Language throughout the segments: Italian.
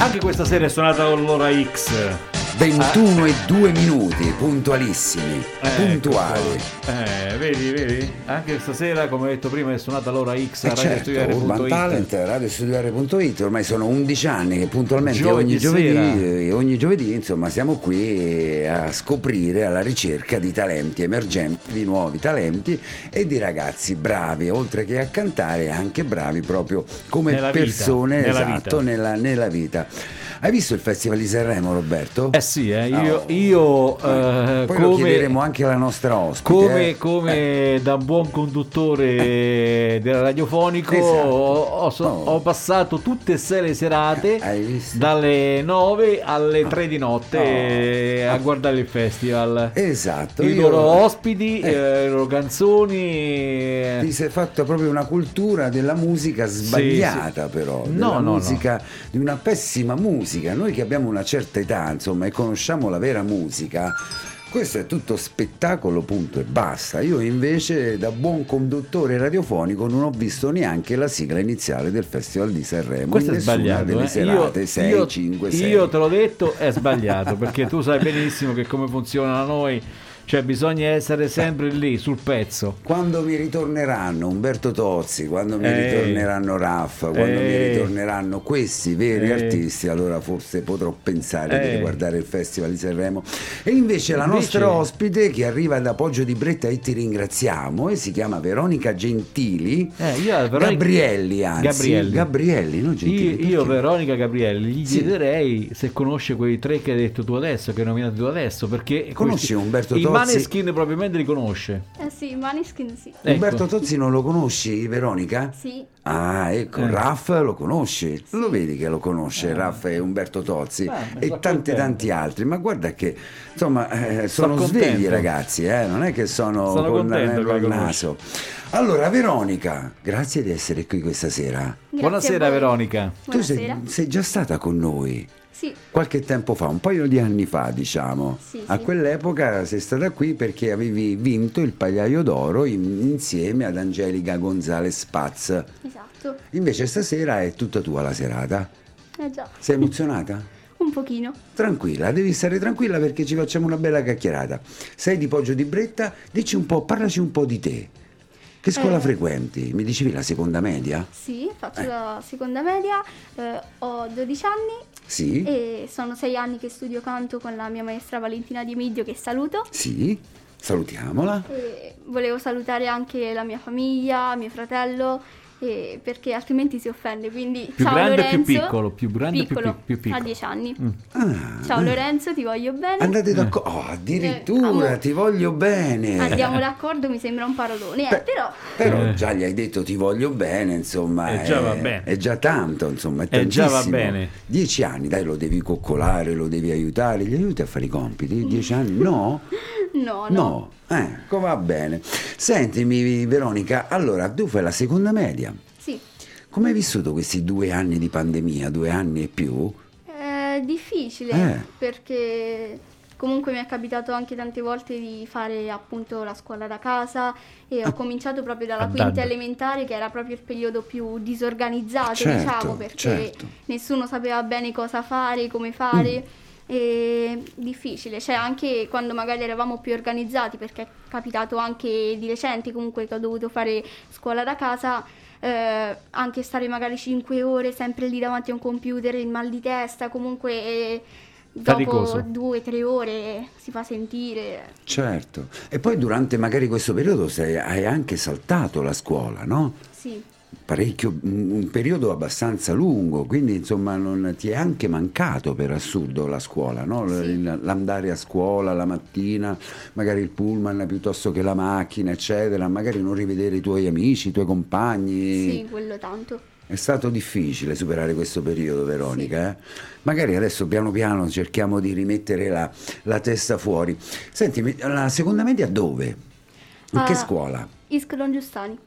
Anche questa sera è suonata con l'ora X. 21 e 2 minuti, puntualissimi, Eh, puntuali. ecco. Eh, vedi, vedi? Anche stasera, come ho detto prima, è suonata l'ora X a Eh certo, Urban Talent, radiostudiare.it, ormai sono 11 anni che puntualmente ogni giovedì, eh, ogni giovedì insomma siamo qui a scoprire alla ricerca di talenti emergenti, di nuovi talenti e di ragazzi bravi, oltre che a cantare anche bravi proprio come Nella vita, persone, nella esatto, vita. Nella, nella vita. Hai visto il Festival di Sanremo Roberto? Eh sì, eh, io, Oh. io eh, Poi lo come, chiederemo anche alla nostra ospite. come, eh. come da buon conduttore del radiofonico Esatto. ho, ho Oh. ho passato tutte e sei le serate dalle 9 alle 3 di notte Oh. eh, a guardare il festival. Esatto. I io- loro ospiti, Eh. eh, le loro canzoni. eh, Ti sei fatta proprio una cultura della musica sbagliata, però. No, della no, no. musica, di una pessima musica. Noi che abbiamo una certa età, insomma, e conosciamo la vera musica. Questo è tutto spettacolo, punto e basta. Io invece, da buon conduttore radiofonico, non ho visto neanche la sigla iniziale del Festival di Sanremo. Questo è sbagliato. delle eh. serate, io, 6, io- 5, 6. io te l'ho detto, è sbagliato perché tu sai benissimo che come funziona da noi, cioè bisogna essere sempre lì sul pezzo. Quando mi ritorneranno Umberto Tozzi, quando mi Ehi. ritorneranno Raffa, quando mi Ehi. ritorneranno questi veri Ehi. artisti, allora forse potrò pensare di riguardare il Festival di Sanremo. E invece la Invece- nostra ospite che arriva da Poggio di Bretta e ti ringraziamo e si chiama Veronica Gentili. Eh, io Veronica- Gabrielli, anzi. Gabrielli. Gabrielli, non Io, Gentili. io, perché? Veronica Gabrielli, gli Sì. chiederei se conosce quei tre che hai detto tu adesso, che hai nominato tu adesso, perché Conosci questi- Umberto Tozzi? Maneskin probabilmente li conosce. Eh sì, Maniskin sì. Ecco. Umberto Tozzi non lo conosci, Veronica? Sì. Ah, ecco, Eh. Raff lo conosci, lo vedi che lo conosce, Raff e Umberto Tozzi Eh, e tanti tanti altri, ma guarda che insomma eh, sono svegli ragazzi, eh, non è che sono, Sono con l'anello al li naso. Allora, Veronica, grazie di essere qui questa sera. Grazie Buonasera. Veronica. Tu sei, sei già stata con noi Sì, qualche tempo fa, un paio di anni fa, diciamo. Sì, A sì. quell'epoca sei stata qui perché avevi vinto il pagliaio d'oro in- insieme ad Angelica Gonzalez Paz. esatto. Invece stasera è tutta tua la serata. Eh già, Sei emozionata? un pochino. Tranquilla, devi stare tranquilla perché ci facciamo una bella chiacchierata. Sei di Poggio di Bretta? Dici un po', parlaci un po' di te. Che scuola Eh. frequenti? Mi dicevi la seconda media? Sì, Eh. faccio la seconda media, eh, ho 12 anni Sì? e sono 6 anni che studio canto con la mia maestra Valentina Di Midio che saluto. Sì? Salutiamola. E volevo salutare anche la mia famiglia, mio fratello, e- perché altrimenti si offende. Quindi Più ciao grande o più Lorenzo. piccolo? Più grande più piccolo, pic- più piccolo? Ha 10 anni. Ah, Ciao Lorenzo, ti voglio bene. Andate d'accordo? Oh, addirittura, Eh, ti voglio bene. Andiamo d'accordo, mi sembra un parolone, eh, però Però Eh. già gli hai detto ti voglio bene, insomma. Eh, già è- va bene. È già tanto, insomma. È Eh, già va tantissimo. bene. Dieci anni, dai, lo devi coccolare, lo devi aiutare. Gli aiuti a fare i compiti? Dieci anni? No? no, no. No. Ecco, va bene. Sentimi, Veronica, allora tu fai la seconda media. Sì, Come hai vissuto questi due anni di pandemia, due anni e più? è difficile Eh. perché comunque mi è capitato anche tante volte di fare appunto la scuola da casa e ho Ah. cominciato proprio dalla quinta DAD. elementare che era proprio il periodo più disorganizzato Certo, diciamo perché certo. nessuno sapeva bene cosa fare, come fare. Mm. E difficile, cioè anche quando magari eravamo più organizzati, perché è capitato anche di recente comunque che ho dovuto fare scuola da casa, eh, anche stare magari 5 ore sempre lì davanti a un computer, il mal di testa, comunque eh, Faticoso. dopo 2-3 ore si fa sentire. Certo. E poi durante magari questo periodo sei- hai anche saltato la scuola, no? Sì, parecchio, un periodo abbastanza lungo, quindi insomma non, ti è anche mancato per assurdo la scuola, no? Sì. l'andare a scuola la mattina, magari il pullman piuttosto che la macchina, eccetera, magari non rivedere i tuoi amici, i tuoi compagni. Sì, quello tanto. È stato difficile superare questo periodo, Veronica. eh? Magari adesso piano piano cerchiamo di rimettere la, la testa fuori. Senti, la seconda media dove? In che Ah. scuola? Iscalon Giustani.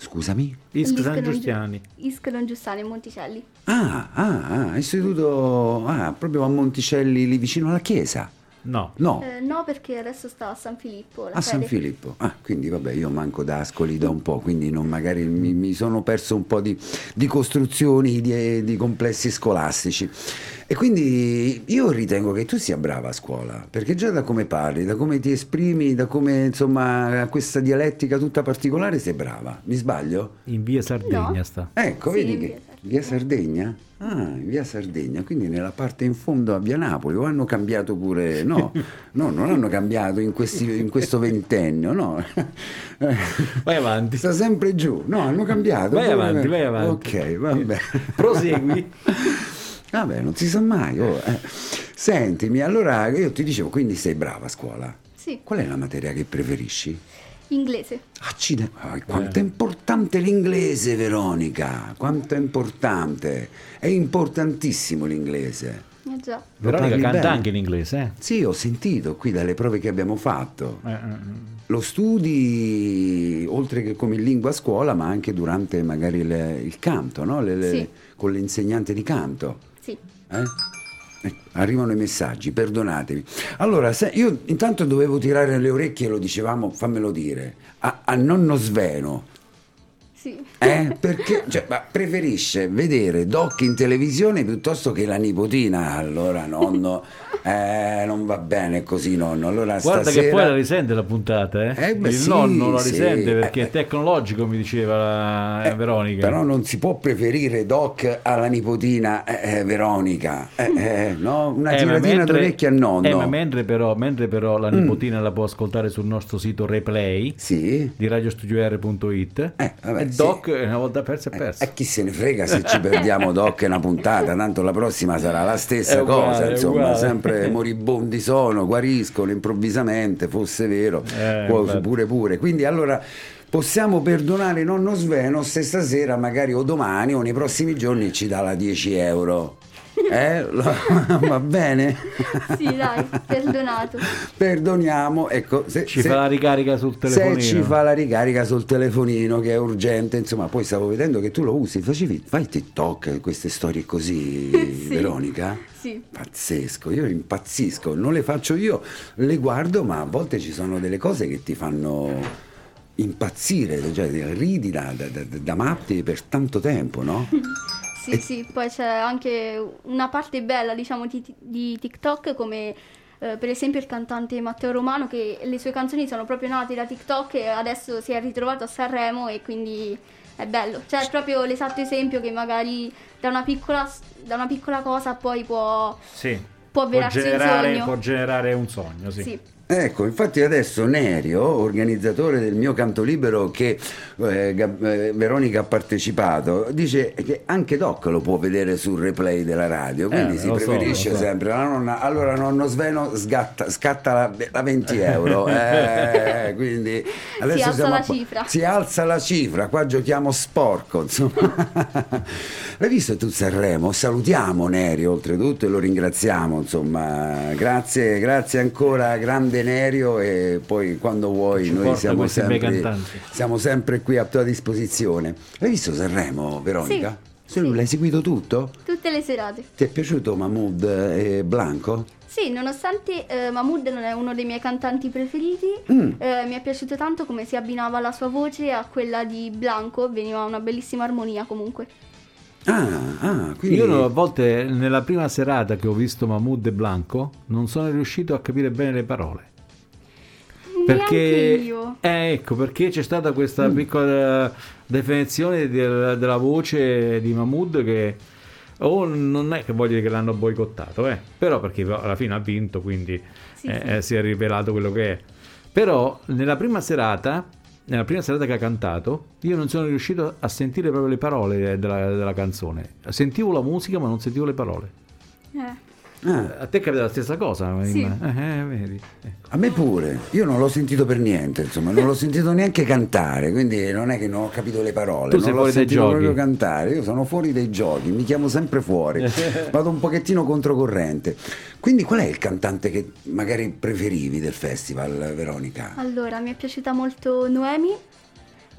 Scusami? Isc L'Iscalon San Giu- Giustiani. Iscalon Giustani, Monticelli. Ah, ah, ah, istituto ah, proprio a Monticelli, lì vicino alla chiesa. No. No, Eh, no, perché adesso sta a San Filippo. La a San. Filippo. Ah, quindi vabbè, io manco da Ascoli da un po', quindi non- magari mi, mi sono perso un po' di, di costruzioni, di, di complessi scolastici. E quindi io ritengo che tu sia brava a scuola, perché già da come parli, da come ti esprimi, da come insomma questa dialettica tutta particolare sei brava. Mi sbaglio? In via Sardegna No. sta. Ecco, Sì, vedi che via Sardegna. via Sardegna? Ah, via Sardegna, quindi nella parte in fondo a via Napoli, o hanno cambiato pure? No, no, non hanno cambiato in, questi- in questo ventennio, no. Vai avanti. Sta sempre giù, no, hanno cambiato. Vai pure- avanti, vai avanti. Ok, vabbè. Prosegui. Vabbè, non si sa mai. oh, eh. Sentimi, allora io ti dicevo, quindi sei brava a scuola. Sì, Qual è la materia che preferisci? Inglese. Accidenti, ah, quanto è importante l'inglese, Veronica, quanto è importante. È importantissimo l'inglese. Eh già. Veronica canta bene? anche in inglese, eh? Sì, ho sentito qui dalle prove che abbiamo fatto. Eh, eh, eh. Lo studi oltre che come lingua a scuola, ma anche durante magari le- il canto, no? Le- le- Sì. con l'insegnante di canto. Sì. Eh? Ecco, arrivano i messaggi, perdonatevi. Allora, io intanto dovevo tirare le orecchie, lo dicevamo, fammelo dire, a, a nonno Sveno. Sì. Eh? Perché cioè, ma preferisce vedere Doc in televisione piuttosto che la nipotina. Allora, nonno, eh, non va bene così, nonno. Allora, Guarda stasera... che poi la risente la puntata, eh? Eh, beh, Il sì, nonno la sì. risente perché Eh, è tecnologico, mi diceva la Eh, Veronica. Però non si può preferire Doc alla nipotina eh, eh, Veronica, eh, eh, no? Una Eh, ma tiratina mentre- d'orecchie al nonno. eh, ma mentre però, mentre però la nipotina la può ascoltare sul nostro sito replay Sì. di radiostudio.it Eh, vabbè, sì. Doc è una volta persa è persa. E chi se ne frega se ci perdiamo Doc una puntata, tanto la prossima sarà la stessa uguale, cosa, insomma, sempre moribondi sono, guariscono improvvisamente, fosse vero, Eh, infatti. pure pure. Quindi allora possiamo perdonare nonno Sveno se stasera magari o domani o nei prossimi giorni ci dà la 10 euro. Eh? Va bene? Sì, dai, perdonato. Perdoniamo, ecco, se, Ci se- fa la ricarica sul telefonino. se ci fa la ricarica sul telefonino che è urgente, insomma, poi stavo vedendo che tu lo usi, facevi, fai TikTok, queste storie così, Sì. Veronica? Sì. Pazzesco, io impazzisco, non le faccio io, le guardo, ma a volte ci sono delle cose che ti fanno impazzire, cioè ridi da, da, da- da matti per tanto tempo, no? Sì, sì, poi c'è anche una parte bella, diciamo, di, di TikTok come eh, per esempio il cantante Matteo Romano che le sue canzoni sono proprio nate da TikTok e adesso si è ritrovato a Sanremo e quindi è bello. Cioè è proprio l'esatto esempio che magari da una piccola, da una piccola cosa poi può, Sì. può Può generare, può generare un sogno, sì. Sì. Ecco, infatti adesso Nerio, organizzatore del mio canto libero che eh, Gab- eh, Veronica ha partecipato, dice che anche Doc lo può vedere sul replay della radio, quindi Eh, si so, preferisce lo so. sempre la nonna. Allora nonno Sveno sgatta- scatta la, la 20 euro, eh, quindi adesso alza siamo la a po- cifra. Si alza la cifra, qua giochiamo sporco, insomma. L'hai visto tu Sanremo? Salutiamo Nerio oltretutto e lo ringraziamo, insomma. Grazie, grazie ancora, grande Nerio e poi quando vuoi Ci noi siamo sempre, siamo sempre qui a tua disposizione. L'hai visto Sanremo, Veronica? Sì, Tu sì. L'hai seguito tutto? Tutte le serate. Ti è piaciuto Mahmood e Blanco? Sì, nonostante eh, Mahmood non è uno dei miei cantanti preferiti, Mm. eh, mi è piaciuto tanto come si abbinava la sua voce a quella di Blanco, veniva una bellissima armonia comunque. Ah, ah, quindi... Io a volte nella prima serata che ho visto Mahmood e Blanco non sono riuscito a capire bene le parole. Perché, io. eh, ecco, perché c'è stata questa Mm. piccola definizione del- della voce di Mahmood che o non è che voglio dire che l'hanno boicottato, eh, però perché alla fine ha vinto, quindi Sì, eh, sì. si è rivelato quello che è. Però nella prima serata nella prima serata che ha cantato, io non sono riuscito a sentire proprio le parole della, della canzone. Sentivo la musica, ma non sentivo le parole. Eh. Ah, A te capita la stessa cosa? Sì. Eh, eh, vedi. Ecco. a me pure, io non l'ho sentito per niente, insomma, non l'ho sentito neanche cantare, quindi non è che non ho capito le parole, Tu non sei l'ho fuori dai sentito giochi. proprio cantare, io sono fuori dai giochi, mi chiamo sempre fuori, vado un pochettino controcorrente. Quindi qual è il cantante che magari preferivi del festival, Veronica? Allora, mi è piaciuta molto Noemi,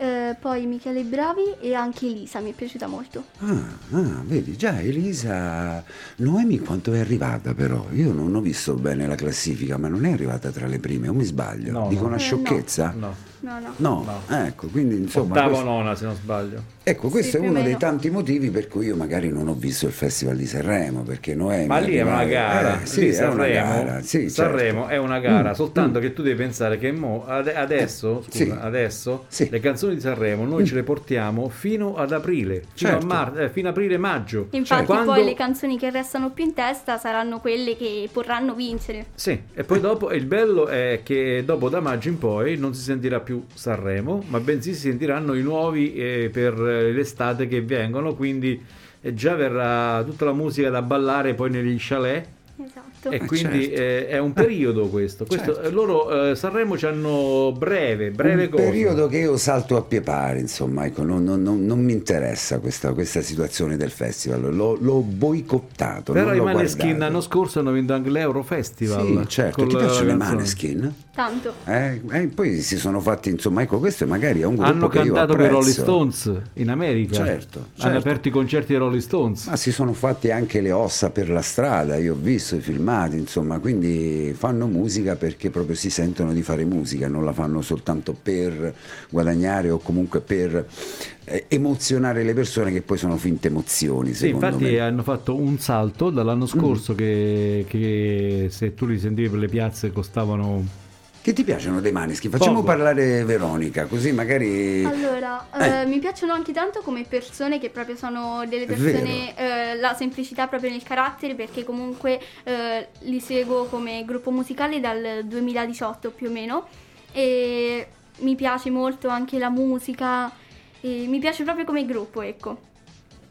eh, poi Michele Bravi e anche Elisa mi è piaciuta molto. Ah, ah, vedi, già Elisa Noemi quanto è arrivata però? Io non ho visto bene la classifica, ma non è arrivata tra le prime, o mi sbaglio? No, Dico no. una Eh, sciocchezza? No. No, no. No, ecco, quindi insomma... Ottava questo- nona, se non sbaglio. Ecco, questo Sì, è uno dei tanti motivi per cui io magari non ho visto il Festival di Sanremo, perché Noemi... Ma lì è una gara, eh, sì, Lì è una Sanremo, gara, sì, Sanremo certo. è una gara, Mm, soltanto mm. che tu devi pensare che mo- ade- adesso, Sì. scusa, adesso Sì. le canzoni di Sanremo noi ce le portiamo fino ad aprile, fino Certo. a mar- eh, fino aprile-maggio. Infatti Quando- poi le canzoni che restano più in testa saranno quelle che vorranno vincere. Sì, e poi dopo il bello è che dopo da maggio in poi non si sentirà più Sanremo, ma bensì si sentiranno i nuovi eh, per eh, l'estate che vengono, quindi eh, già verrà tutta la musica da ballare poi negli chalet Esatto. E Eh, quindi certo. eh, è un periodo questo. questo Certo. eh, loro eh, Sanremo ci hanno breve, breve un cose. periodo che io salto a pie pari, insomma, ecco, non, non- non- non mi interessa questa, questa situazione del festival, l'ho, l'ho boicottato. Però non i l'ho Maneskin guardato. l'anno scorso hanno vinto anche l'Eurofestival. Sì, certo, ti piacciono i. Maneskin? Tanto. Eh, eh, poi si sono fatti, insomma, ecco, questo magari è un gruppo Hanno che io cantato per i Rolling apprezzo. Stones in America. Certo, Hanno certo. aperto i concerti dei Rolling Stones. Ma si sono fatti anche le ossa per la strada, io ho visto i filmati, insomma, quindi fanno musica perché proprio si sentono di fare musica, non la fanno soltanto per guadagnare o comunque per eh, emozionare le persone che poi sono finte emozioni, Sì, infatti me. Mm. hanno fatto un salto dall'anno scorso che, che se tu li sentivi per le piazze costavano... Che ti piacciono dei Maneskin? Facciamo Poco. parlare Veronica, così magari... Allora, Eh. eh, mi piacciono anche tanto come persone che proprio sono delle persone, eh, la semplicità proprio nel carattere perché comunque eh, li seguo come gruppo musicale dal 2018 più o meno e mi piace molto anche la musica e mi piace proprio come gruppo, ecco.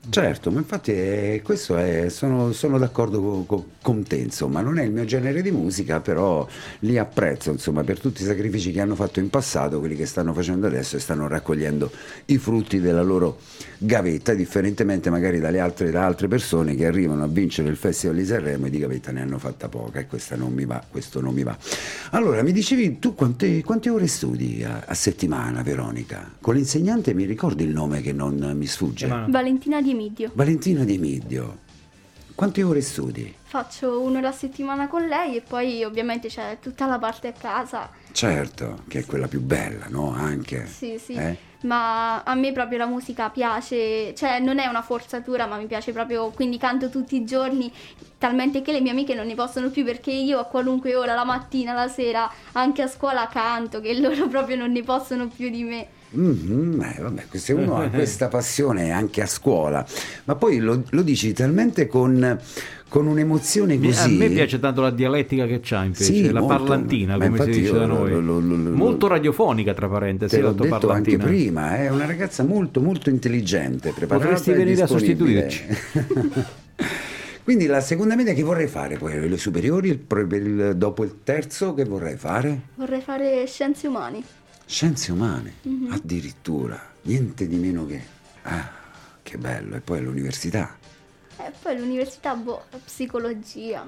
Certo, ma infatti eh, questo è, sono, sono d'accordo co- co- con te, insomma, non è il mio genere di musica, però li apprezzo, insomma, per tutti i sacrifici che hanno fatto in passato, quelli che stanno facendo adesso e stanno raccogliendo i frutti della loro gavetta, differentemente magari dalle altre, da altre persone che arrivano a vincere il Festival di Sanremo e di gavetta ne hanno fatta poca e questa non mi va, questo non mi va. Allora, mi dicevi tu quante, quante ore studi a, a settimana, Veronica? Con l'insegnante mi ricordi il nome che non mi sfugge? Valentina Di Emidio. Valentina Di Midio, quante ore studi? Faccio un'ora a settimana con lei e poi ovviamente c'è tutta la parte a casa. Certo, che è quella più bella, no? Anche. Sì, sì. Eh? Ma a me proprio la musica piace, cioè non è una forzatura, ma mi piace proprio, quindi canto tutti i giorni, talmente che le mie amiche non ne possono più perché io a qualunque ora, la mattina, la sera, anche a scuola canto, che loro proprio non ne possono più di me. Mhm, eh, vabbè, se uno ha questa passione anche a scuola, ma poi lo, lo dici talmente con, con un'emozione così. A me piace tanto la dialettica che c'ha invece, Sì, la molto. parlantina, come si dice da noi. lo- lo- lo- Molto radiofonica, tra parentesi, Te l'ho la tua detto anche prima, è una ragazza molto molto intelligente, preparata Potresti venire a sostituirci. Quindi la seconda media che vorrei fare poi le superiori, il il- dopo il terzo che vorrei fare? Vorrei fare scienze umane. Scienze umane, addirittura, niente di meno che... Ah, che bello, e poi all'università. E poi all'università, boh, psicologia.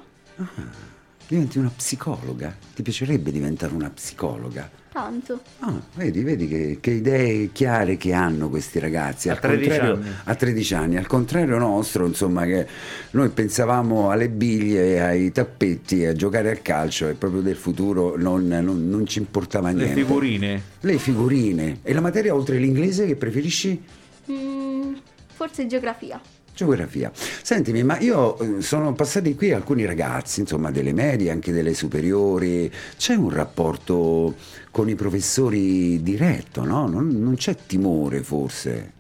Diventi una psicologa? Ti piacerebbe diventare una psicologa? Tanto. Ah, vedi, vedi che, che idee chiare che hanno questi ragazzi. A Al 13 contrario- anni. A 13 anni, al contrario nostro, insomma, che noi pensavamo alle biglie, ai tappeti, a giocare al calcio e proprio del futuro non, non- non ci importava Le niente. figurine. Le figurine. E la materia oltre l'inglese che preferisci? Mm, forse geografia. Geografia. Sentimi, ma io eh, sono passati qui alcuni ragazzi, insomma, delle medie, anche delle superiori. C'è un rapporto con i professori diretto, no? Non, non c'è timore, forse.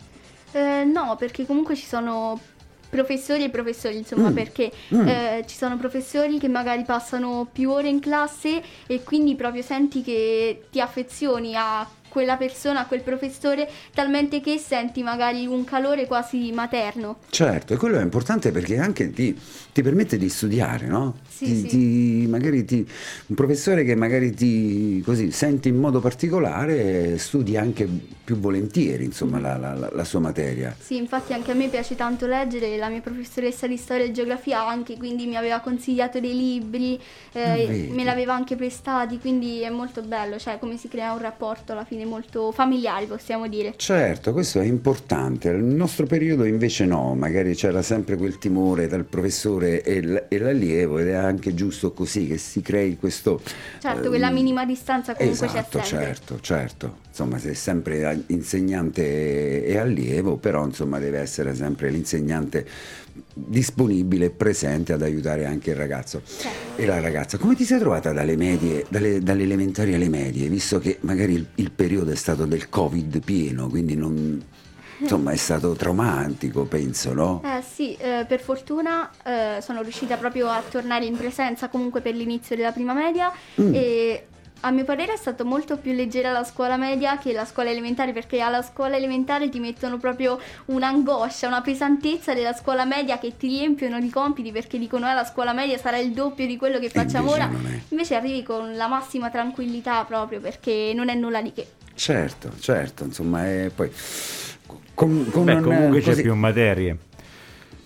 Eh, no, perché comunque ci sono professori e professori, insomma, Mm. perché Mm. eh, ci sono professori che magari passano più ore in classe e quindi proprio senti che ti affezioni a quella persona, quel professore, talmente che senti magari un calore quasi materno. Certo, e quello è importante perché anche ti, ti permette di studiare, no? Sì, Ti- sì. ti- magari ti, un professore che magari ti così, senti in modo particolare studi anche più volentieri insomma, la, la- la- sua materia. Sì, infatti anche a me piace tanto leggere, la mia professoressa di storia e geografia anche, quindi mi aveva consigliato dei libri, eh, Ah, me l'aveva anche prestati, quindi è molto bello, cioè come si crea un rapporto alla fine molto familiare, possiamo dire. Certo, questo è importante. Nel nostro periodo invece no, magari c'era sempre quel timore tra il professore e, l'allievo ed è anche giusto così che si crei questo... Certo, ehm, quella minima distanza comunque esatto, c'è sempre. certo, certo. Insomma, sei sempre insegnante e allievo, però insomma deve essere sempre l'insegnante disponibile e presente ad aiutare anche il ragazzo Certo. e la ragazza. Come ti sei trovata dalle medie, dalle, dalle elementari alle medie, visto che magari il, il periodo è stato del Covid pieno, quindi non, insomma è stato traumatico, penso, no? Eh sì, eh, per fortuna eh, sono riuscita proprio a tornare in presenza comunque per l'inizio della prima media Mm. e a mio parere è stato molto più leggera la scuola media che la scuola elementare perché alla scuola elementare ti mettono proprio un'angoscia, una pesantezza della scuola media che ti riempiono di compiti perché dicono eh la scuola media sarà il doppio di quello che facciamo invece ora. Invece arrivi con la massima tranquillità proprio perché non è nulla di che. Certo, certo, insomma, è poi... Con, con Beh, un- comunque c'è così- più materie.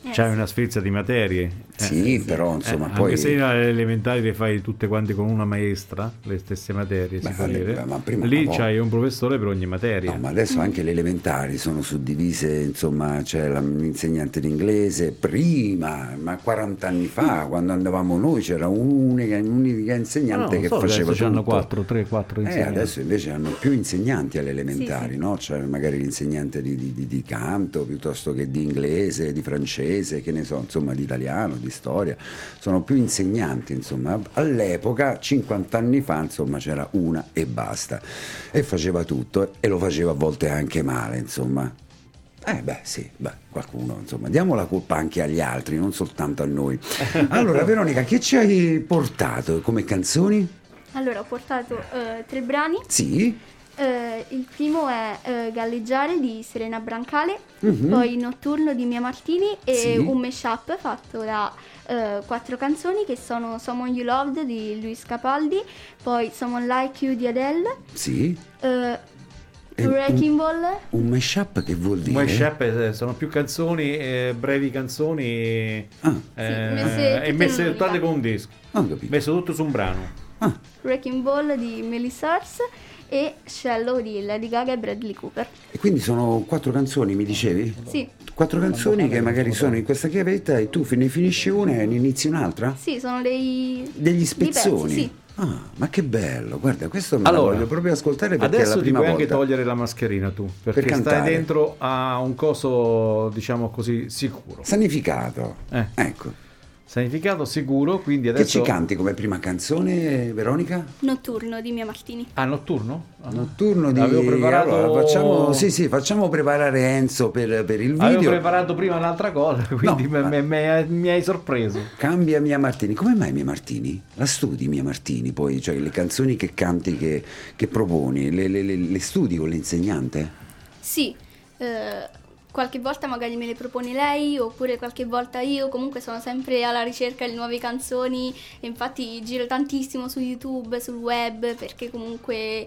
Eh, C'hai una sfilza di materie. Eh, Sì, però insomma eh, poi... Anche se alle elementari le fai tutte quante con una maestra, le stesse materie, si Beh, dire. ma prima Lì volta- c'hai un professore per ogni materia. No, ma adesso anche le elementari sono suddivise, insomma, c'è l'insegnante di inglese prima, ma 40 anni fa, quando andavamo noi, c'era un'unica, un'unica No, insegnante non che so, faceva adesso hanno tutto. 4, 3, 4 Eh, insegnanti. adesso invece hanno più insegnanti alle elementari, Sì, sì. no? C'è magari l'insegnante di, di- di- di canto piuttosto che di inglese, di francese, che ne so, insomma, di italiano, di storia. Sono più insegnanti, insomma. All'epoca, 50 anni fa, insomma, c'era una e basta. E faceva tutto e lo faceva a volte anche male, insomma. Eh beh sì, beh, qualcuno, insomma, diamo la colpa anche agli altri, non soltanto a noi. Allora, Veronica, che ci hai portato come canzoni? Allora ho portato eh, tre brani. Sì? Eh, il primo è eh, Galleggiare di Serena Brancale, Mhm. poi Notturno di Mia Martini e Sì. un mashup fatto da eh, quattro canzoni che sono Someone You Loved di Luis Capaldi, poi Someone Like You di Adele, Sì? eh, Wrecking Ball, Un mashup che vuol Un dire? mashup eh, sono più canzoni, eh, brevi canzoni Ah, eh, messe tutte e in messe trattate con un disco, ho capito. messo tutto su un brano. Ah, Wrecking Ball di Melissa Earth e Shallow di Lady Gaga e Bradley Cooper. e quindi sono quattro canzoni, mi dicevi? Sì, Quattro canzoni che magari sono in questa chiavetta e tu ne finisci una e ne inizi un'altra? sì, sono dei... Degli spezzoni? pezzi, sì. Ah, ma che bello, guarda, questo me lo Allora, voglio proprio ascoltare perché è Adesso la ti prima puoi volta. anche togliere la mascherina tu, perché stai cantare. dentro a un coso, diciamo così, sicuro. Sanificato. Eh. Ecco. Significato sicuro, quindi Che adesso... ci canti come prima canzone, Veronica? Notturno di Mia Martini. Ah, notturno? Ah. Notturno di... Avevo preparato... Allora, facciamo... Sì, sì, facciamo preparare Enzo per, per il Avevo video. preparato prima un'altra cosa, quindi No, me- ma- me- me- mi hai sorpreso. Cambia Mia Martini. Come mai Mia Martini? La studi Mia Martini poi? Cioè le canzoni che canti, che, che proponi, le, le- le- le studi con l'insegnante? Sì, eh, qualche volta magari me le propone lei oppure qualche volta io, comunque sono sempre alla ricerca di nuove canzoni e infatti giro tantissimo su YouTube, sul web perché comunque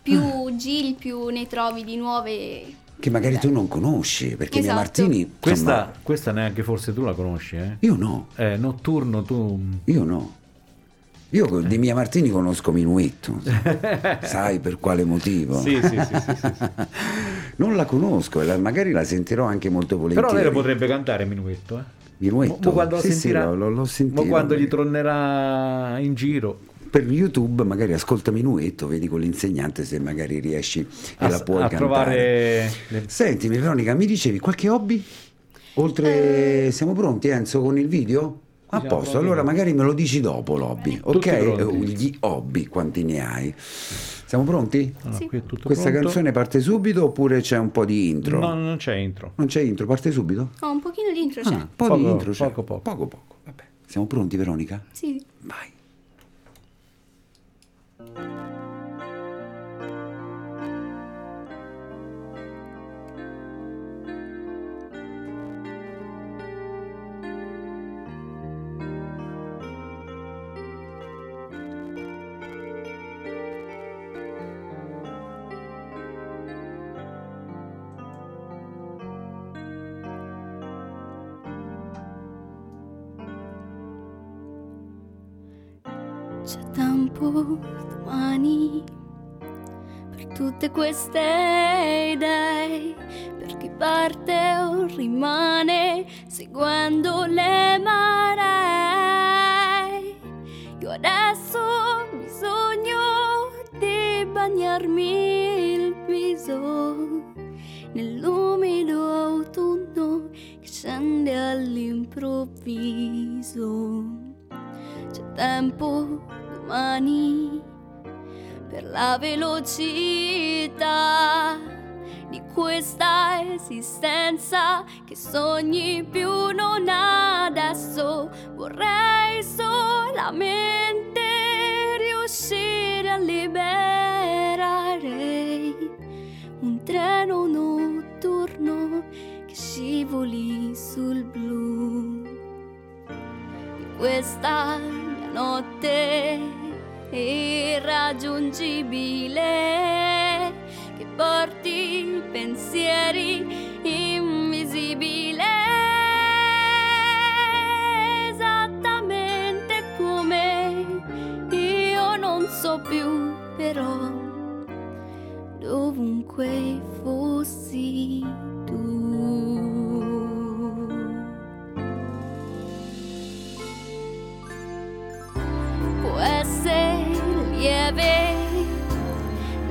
più Ah. giri più ne trovi di nuove. Che magari tu non conosci, perché Mia Esatto. Martini... insomma, Questa, questa neanche forse tu la conosci, eh? Io no, Eh, notturno tu... io no. Io di Mia Martini conosco Minuetto, sai per quale motivo? Sì, sì, sì, sì, sì, sì. Non la conosco, e la- magari la sentirò anche molto volentieri. Però lei lo potrebbe cantare Minuetto, eh? Minuetto? Mo- mo quando lo sì, sentirà, sì, l'ho, l'ho sentito. mo quando gli tornerà in giro Per YouTube magari ascolta Minuetto, vedi con l'insegnante se magari riesci e a, la puoi a cantare. trovare... le- Sentimi Veronica, mi dicevi qualche hobby? Oltre... Siamo pronti Enzo con il video? A posto, allora magari me lo dici dopo l'hobby, ok? Eh, Gli hobby, quanti ne hai? Siamo pronti? Allora, Sì. qui è tutto Questa pronto. canzone parte subito oppure c'è un po' di intro? No, non c'è intro. Non c'è intro, parte subito? Ho un pochino di intro, Ah, c'è. un po' Poco, di intro c'è. poco, poco. poco poco. Vabbè. Siamo pronti Veronica? Sì. Vai. Tempo domani per tutte queste idee, per chi parte o rimane seguendo le maree. Io adesso ho bisogno di bagnarmi il viso nell'umido autunno che scende all'improvviso. C'è tempo domani per la velocità di questa esistenza che sogni più non adesso. Vorrei solamente riuscire a liberare un treno notturno che scivoli sul blu di questa notte irraggiungibile che porti pensieri invisibili esattamente come io non so più però dovunque fossi tu. Lieve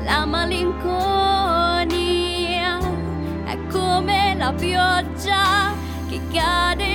la malinconia, è come la pioggia che cade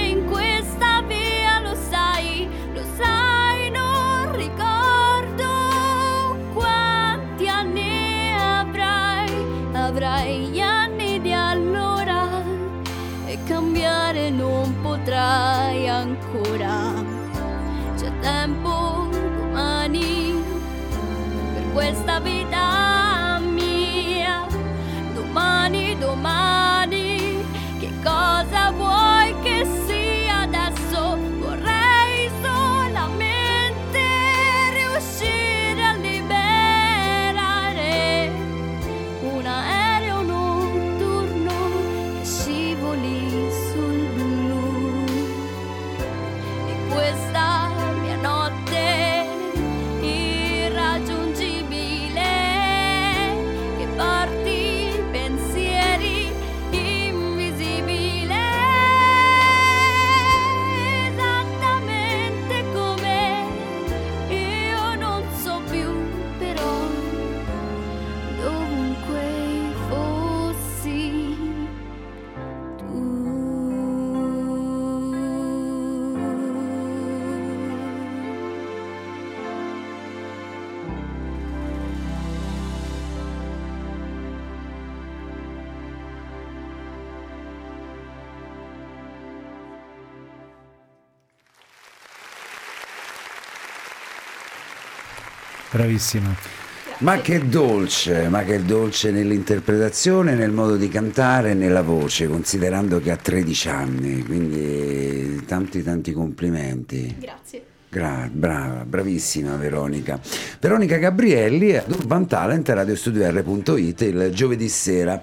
Bravissima. Ma che dolce, ma che dolce nell'interpretazione, nel modo di cantare e nella voce, considerando che ha 13 anni, quindi tanti tanti complimenti. Grazie. Gra- brava, bravissima Veronica. Veronica Gabrielli ad Urban Talent radiostudio.it il giovedì sera.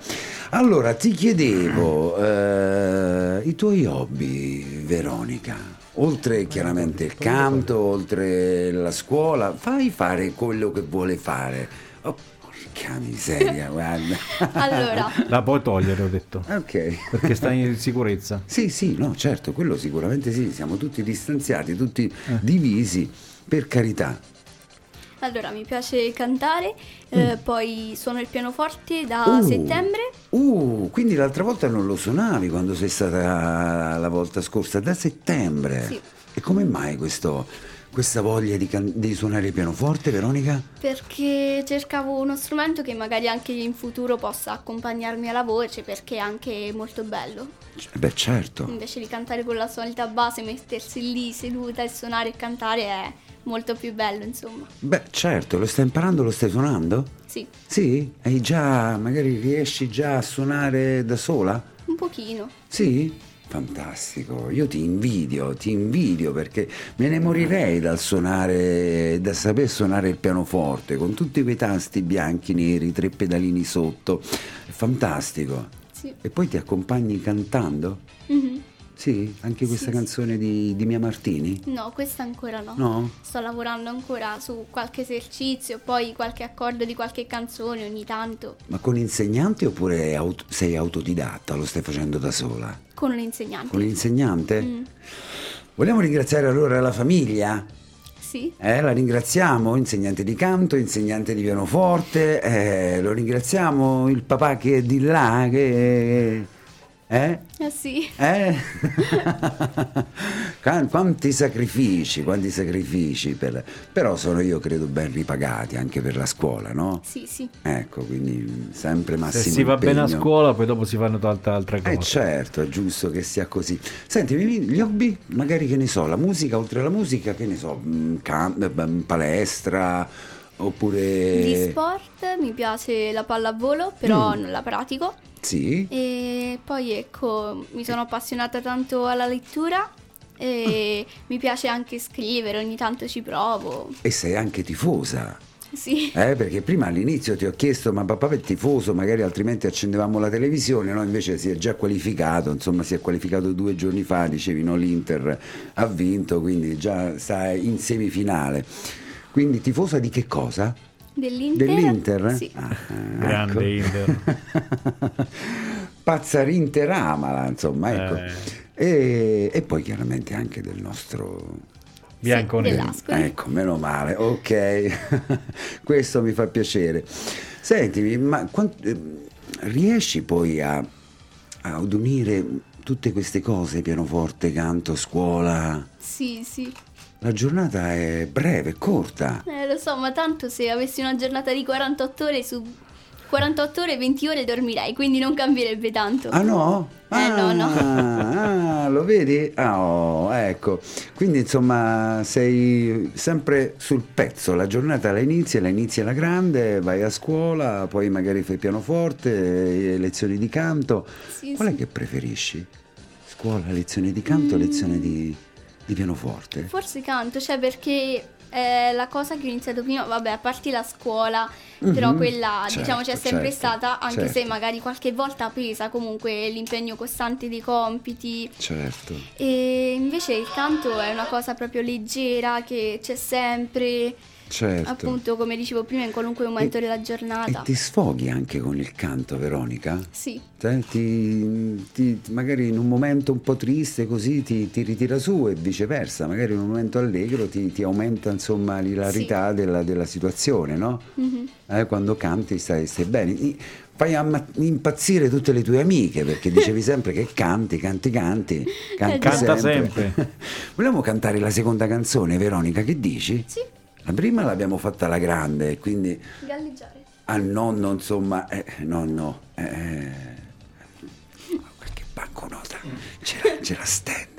Allora ti chiedevo eh, i tuoi hobby, Veronica. Oltre chiaramente il canto, oltre la scuola, fai fare quello che vuole fare. Oh, porca miseria, guarda. Allora, La puoi togliere, ho detto, ok. perché stai in sicurezza. Sì, sì, no, certo, quello sicuramente sì, siamo tutti distanziati, tutti divisi, per carità. Allora, mi piace cantare, eh, poi suono il pianoforte da Uh. settembre. Uh, quindi l'altra volta non lo suonavi quando sei stata la volta scorsa, da settembre. Sì. E come mai questo, questa voglia di, can- di suonare il pianoforte, Veronica? Perché cercavo uno strumento che magari anche in futuro possa accompagnarmi alla voce perché è anche molto bello. C- Beh, certo. Invece di cantare con la solita base, mettersi lì seduta e suonare e cantare è molto più bello, insomma. Beh, certo, lo stai imparando, lo stai suonando? Sì, Sì? Hai già, magari riesci già a suonare da sola? un pochino. Sì? Fantastico, io ti invidio, ti invidio perché me ne morirei dal suonare, da saper suonare il pianoforte con tutti quei tasti bianchi, neri, tre pedalini sotto. È fantastico. Sì. E poi ti accompagni cantando? Mhm. Sì, anche questa Sì, canzone di, di Mia Martini? No, questa ancora no. No? Sto lavorando ancora su qualche esercizio, poi qualche accordo di qualche canzone ogni tanto Ma con insegnanti oppure aut- sei autodidatta? Lo stai facendo da sola? con un insegnante. Con l'insegnante? Mm, Vogliamo ringraziare allora la famiglia? sì. Eh, la ringraziamo, insegnante di canto, insegnante di pianoforte, eh, lo ringraziamo il papà che è di là, che... Eh? Eh sì. Eh? Qua- quanti sacrifici, quanti sacrifici, per- però sono io credo ben ripagati anche per la scuola, no? Sì, sì. Ecco, quindi sempre Se massimo si va bene a impegno. scuola, poi dopo si fanno tante altre cose. Eh certo, è giusto che sia così. Senti, gli hobby, magari che ne so, la musica, oltre alla musica, che ne so, mm, cam- eh, palestra, oppure... Di sport mi piace la pallavolo, però Mm. non la pratico. Sì? E poi ecco, mi sono appassionata tanto alla lettura e mi piace anche scrivere, ogni tanto ci provo. E sei anche tifosa. Sì. Eh, perché prima all'inizio ti ho chiesto, ma papà è tifoso, magari altrimenti accendevamo la televisione, no? Invece si è già qualificato, insomma si è qualificato due giorni fa, dicevi no, l'Inter ha vinto, quindi già sta in semifinale. Quindi tifosa di che cosa? Dell'Inter? Dell'Inter? Sì. Ah, Grande Inter. Pazza Interamala, insomma, ecco. Eh. E, e poi chiaramente anche del nostro Bianco dell'Ascoli. Ecco, meno male, ok, questo mi fa piacere. Sentimi, ma quan- eh, riesci poi a, ad unire tutte queste cose, pianoforte, canto, scuola? Sì, sì. La giornata è breve, corta. Eh, lo so, ma tanto se avessi una giornata di 48 ore su 48 ore 20 ore dormirei, quindi non cambierebbe tanto. Ah no? Eh, no, no. Ah, ah, lo vedi? Ah, oh, ecco. Quindi insomma sei sempre sul pezzo, la giornata la inizi, la inizi alla grande, vai a scuola, poi magari fai pianoforte, eh, lezioni di canto. Sì, Qual è sì. che preferisci? Scuola, lezioni di canto, Mm. lezioni di, di pianoforte? Forse canto, cioè perché è la cosa che ho iniziato prima, vabbè, a parte la scuola, però Mhm. quella Certo, diciamo c'è sempre certo, stata, anche se certo. magari qualche volta pesa comunque l'impegno costante dei compiti. Certo. E invece il canto è una cosa proprio leggera che c'è sempre, Certo. appunto come dicevo prima, in qualunque momento E- della E giornata. ti sfoghi anche con il canto, Veronica? Sì, Cioè, ti, ti- magari in un momento un po' triste così ti, ti ritira su e viceversa, magari in un momento allegro ti, ti aumenta insomma l'ilarità della, della situazione, no? Mhm. Eh, quando canti stai, stai bene. I- Fai amma- impazzire tutte le tue amiche perché dicevi sempre che canti, canti, canti, canti Canta sempre. sempre. Vogliamo cantare la seconda canzone, Veronica, che dici? sì, La prima l'abbiamo fatta alla grande, quindi galleggiare. al nonno, insomma, eh, nonno, eh, qualche banconota ce la, ce la stende.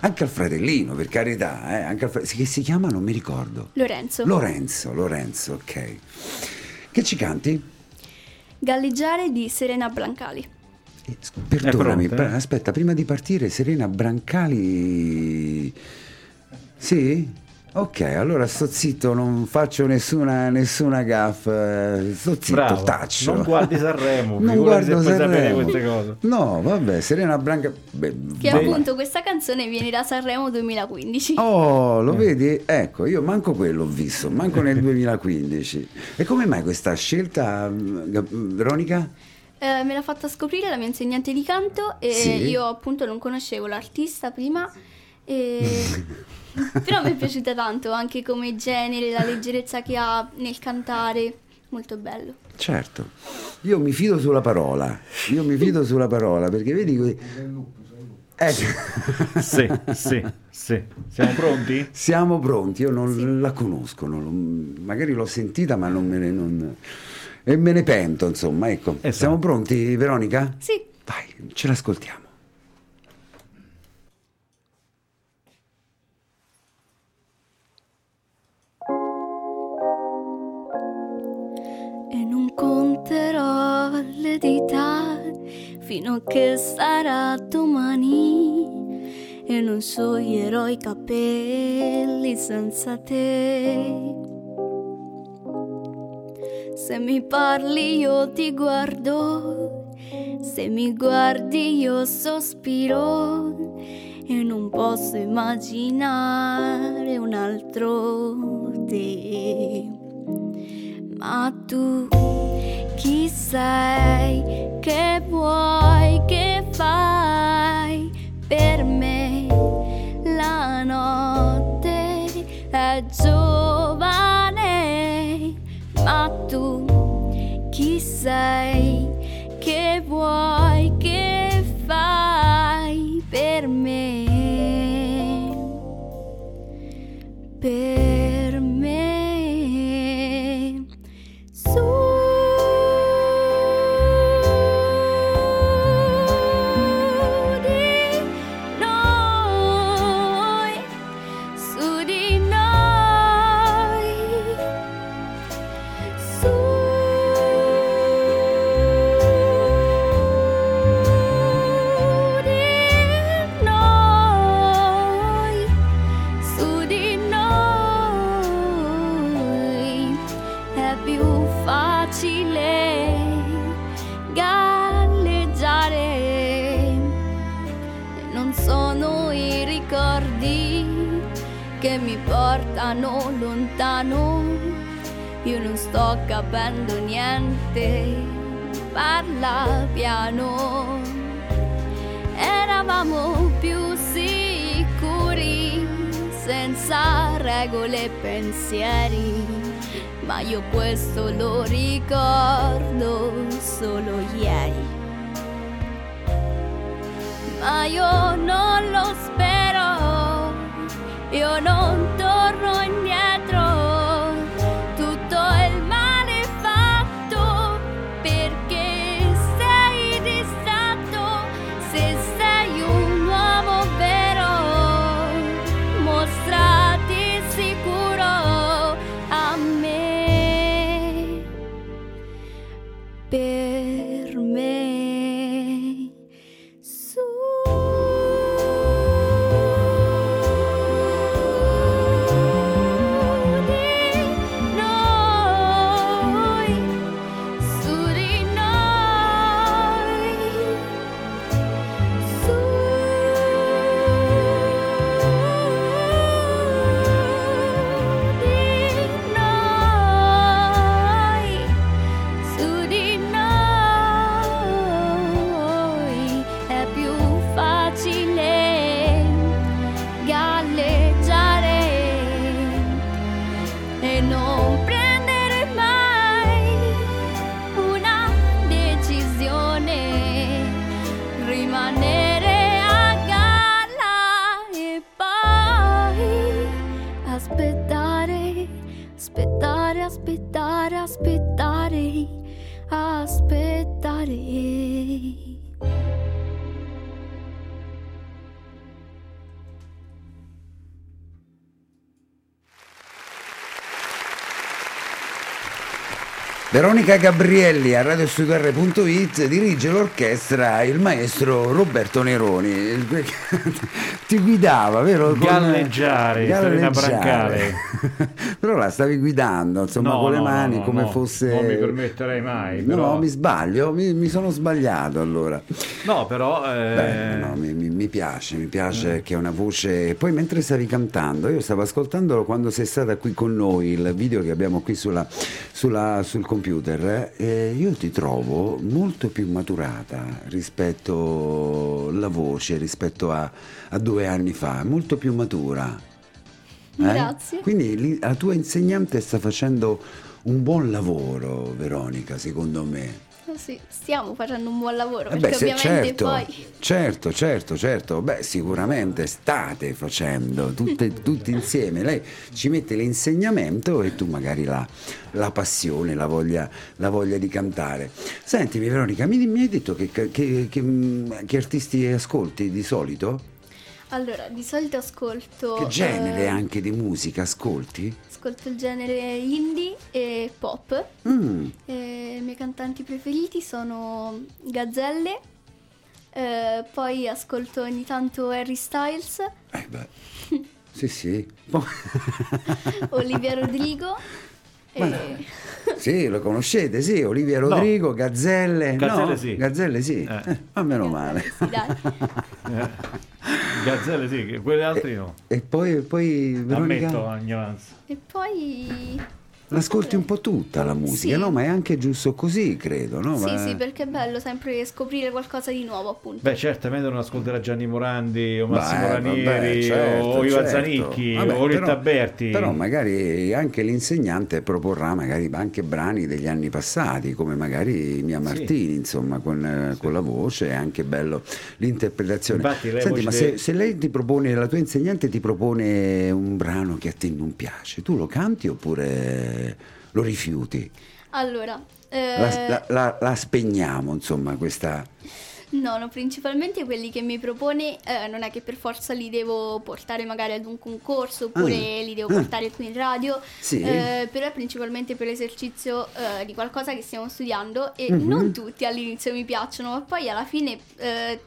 Anche al fratellino, per carità, eh, anche al fra- che si chiama, non mi ricordo. Lorenzo. Lorenzo, Lorenzo, ok. Che ci canti? galleggiare di Serena Blancali. Eh, Perdonami, pronta, eh? aspetta, prima di partire, Serena Brancali. Sì? Ok, allora sto zitto, non faccio nessuna, nessuna gaffa. eh, Sto zitto, Bravo. taccio. Non guardi Sanremo, Non se guardo puoi sapere Sanremo. queste cose. No, vabbè, Serena Branca. beh, Che vabbè. appunto questa canzone viene da Sanremo 2015. Oh, lo vedi? Ecco, io manco quello ho visto, manco nel 2015. E come mai questa scelta, mm, Veronica? Eh, me l'ha fatta scoprire la mia insegnante di canto e Sì. io appunto non conoscevo l'artista prima, e... però mi è piaciuta tanto anche come genere, la leggerezza che ha nel cantare, molto bello. Certo, io mi fido sulla parola, io mi fido sulla parola perché vedi que- Eh, Sì, sì, sì. Siamo pronti? siamo pronti, io non la conosco, non magari l'ho sentita ma non me ne... non- E me ne pento, insomma, ecco. Esatto. Siamo pronti, Veronica? Sì, Vai, ce l'ascoltiamo. Conterò le dita fino a che sarà domani e non scioglierò i capelli senza te. Se mi parli io ti guardo, Se mi guardi io sospiro e non posso immaginare un altro te. Ma tu chi sei, che vuoi, che fai per me? La notte è giovane, ma tu chi sei, che vuoi, che fai per me? Per portano lontano. Io non sto capendo niente, parla piano. Eravamo più sicuri, senza regole e pensieri. Ma io questo lo ricordo solo ieri. Ma io Veronica Gabrielli a radiostudio.it dirige l'orchestra il maestro Roberto Neroni. Ti guidava, vero? Galleggiare, Serena Brancale. Però la stavi guidando, insomma, No, con le no, mani no, no, come no, fosse... Non mi permetterei mai. No, Però... mi sbaglio, mi, mi sono sbagliato allora. No, però... eh, Beh, no, mi, mi- mi piace, mi piace che è una voce. Poi mentre stavi cantando, io stavo ascoltandolo quando sei stata qui con noi, il video che abbiamo qui sulla- sulla- sul computer, eh, e io ti trovo molto più maturata rispetto alla voce, rispetto a, a due anni fa, molto più matura. Eh? Grazie. Quindi la tua insegnante sta facendo un buon lavoro, Veronica, secondo me. Sì, stiamo facendo un buon lavoro Eh perché beh, se- ovviamente certo, poi certo, certo, certo. Beh, sicuramente state facendo tutte, tutti insieme. Lei ci mette l'insegnamento e tu magari la, la passione, la voglia, la voglia di cantare. Sentimi, Veronica, mi, mi hai detto che, che- che- che artisti ascolti di solito? Allora di solito ascolto Che genere eh, anche di musica ascolti? ascolto il genere indie e pop. Mm, Eh, I miei cantanti preferiti sono Gazzelle, eh, poi ascolto ogni tanto Harry Styles, eh beh, sì, sì. Olivia Rodrigo Ma- e Sì, lo conoscete, sì, Olivia No. Rodrigo, Gazzelle. Gazzelle no? sì. Gazzelle sì. Eh. Eh, ma meno male. Sì, dai. Gazzelle sì, che quelle altri no. E poi, poi Veronica, Ammetto ignoranza. E poi... l'ascolti un po' tutta la musica, Sì. no? Ma è anche giusto così, credo, no? Sì, Ma- sì, perché è bello sempre scoprire qualcosa di nuovo, appunto. Beh, certamente non ascolterà Gianni Morandi o Massimo Beh, Ranieri vabbè, certo, o Ivan certo. Zanicchi Vabbè, o però- Berti. Però magari anche l'insegnante proporrà magari anche brani degli anni passati, come magari Mia Martini, insomma, con, eh, con la voce, è anche bello l'interpretazione. Infatti, lei Senti, ma de- se, se lei ti propone, la tua insegnante ti propone un brano che a te non piace, tu lo canti oppure lo rifiuti? Allora, La, eh, la- la- la spegniamo, insomma, questa... no, no, principalmente quelli che mi propone eh, non è che per forza li devo portare magari ad un concorso oppure Ah. li devo Ah. portare qui in radio, Sì. eh, però è principalmente per l'esercizio eh, di qualcosa che stiamo studiando e Mhm. non tutti all'inizio mi piacciono, ma poi alla fine eh,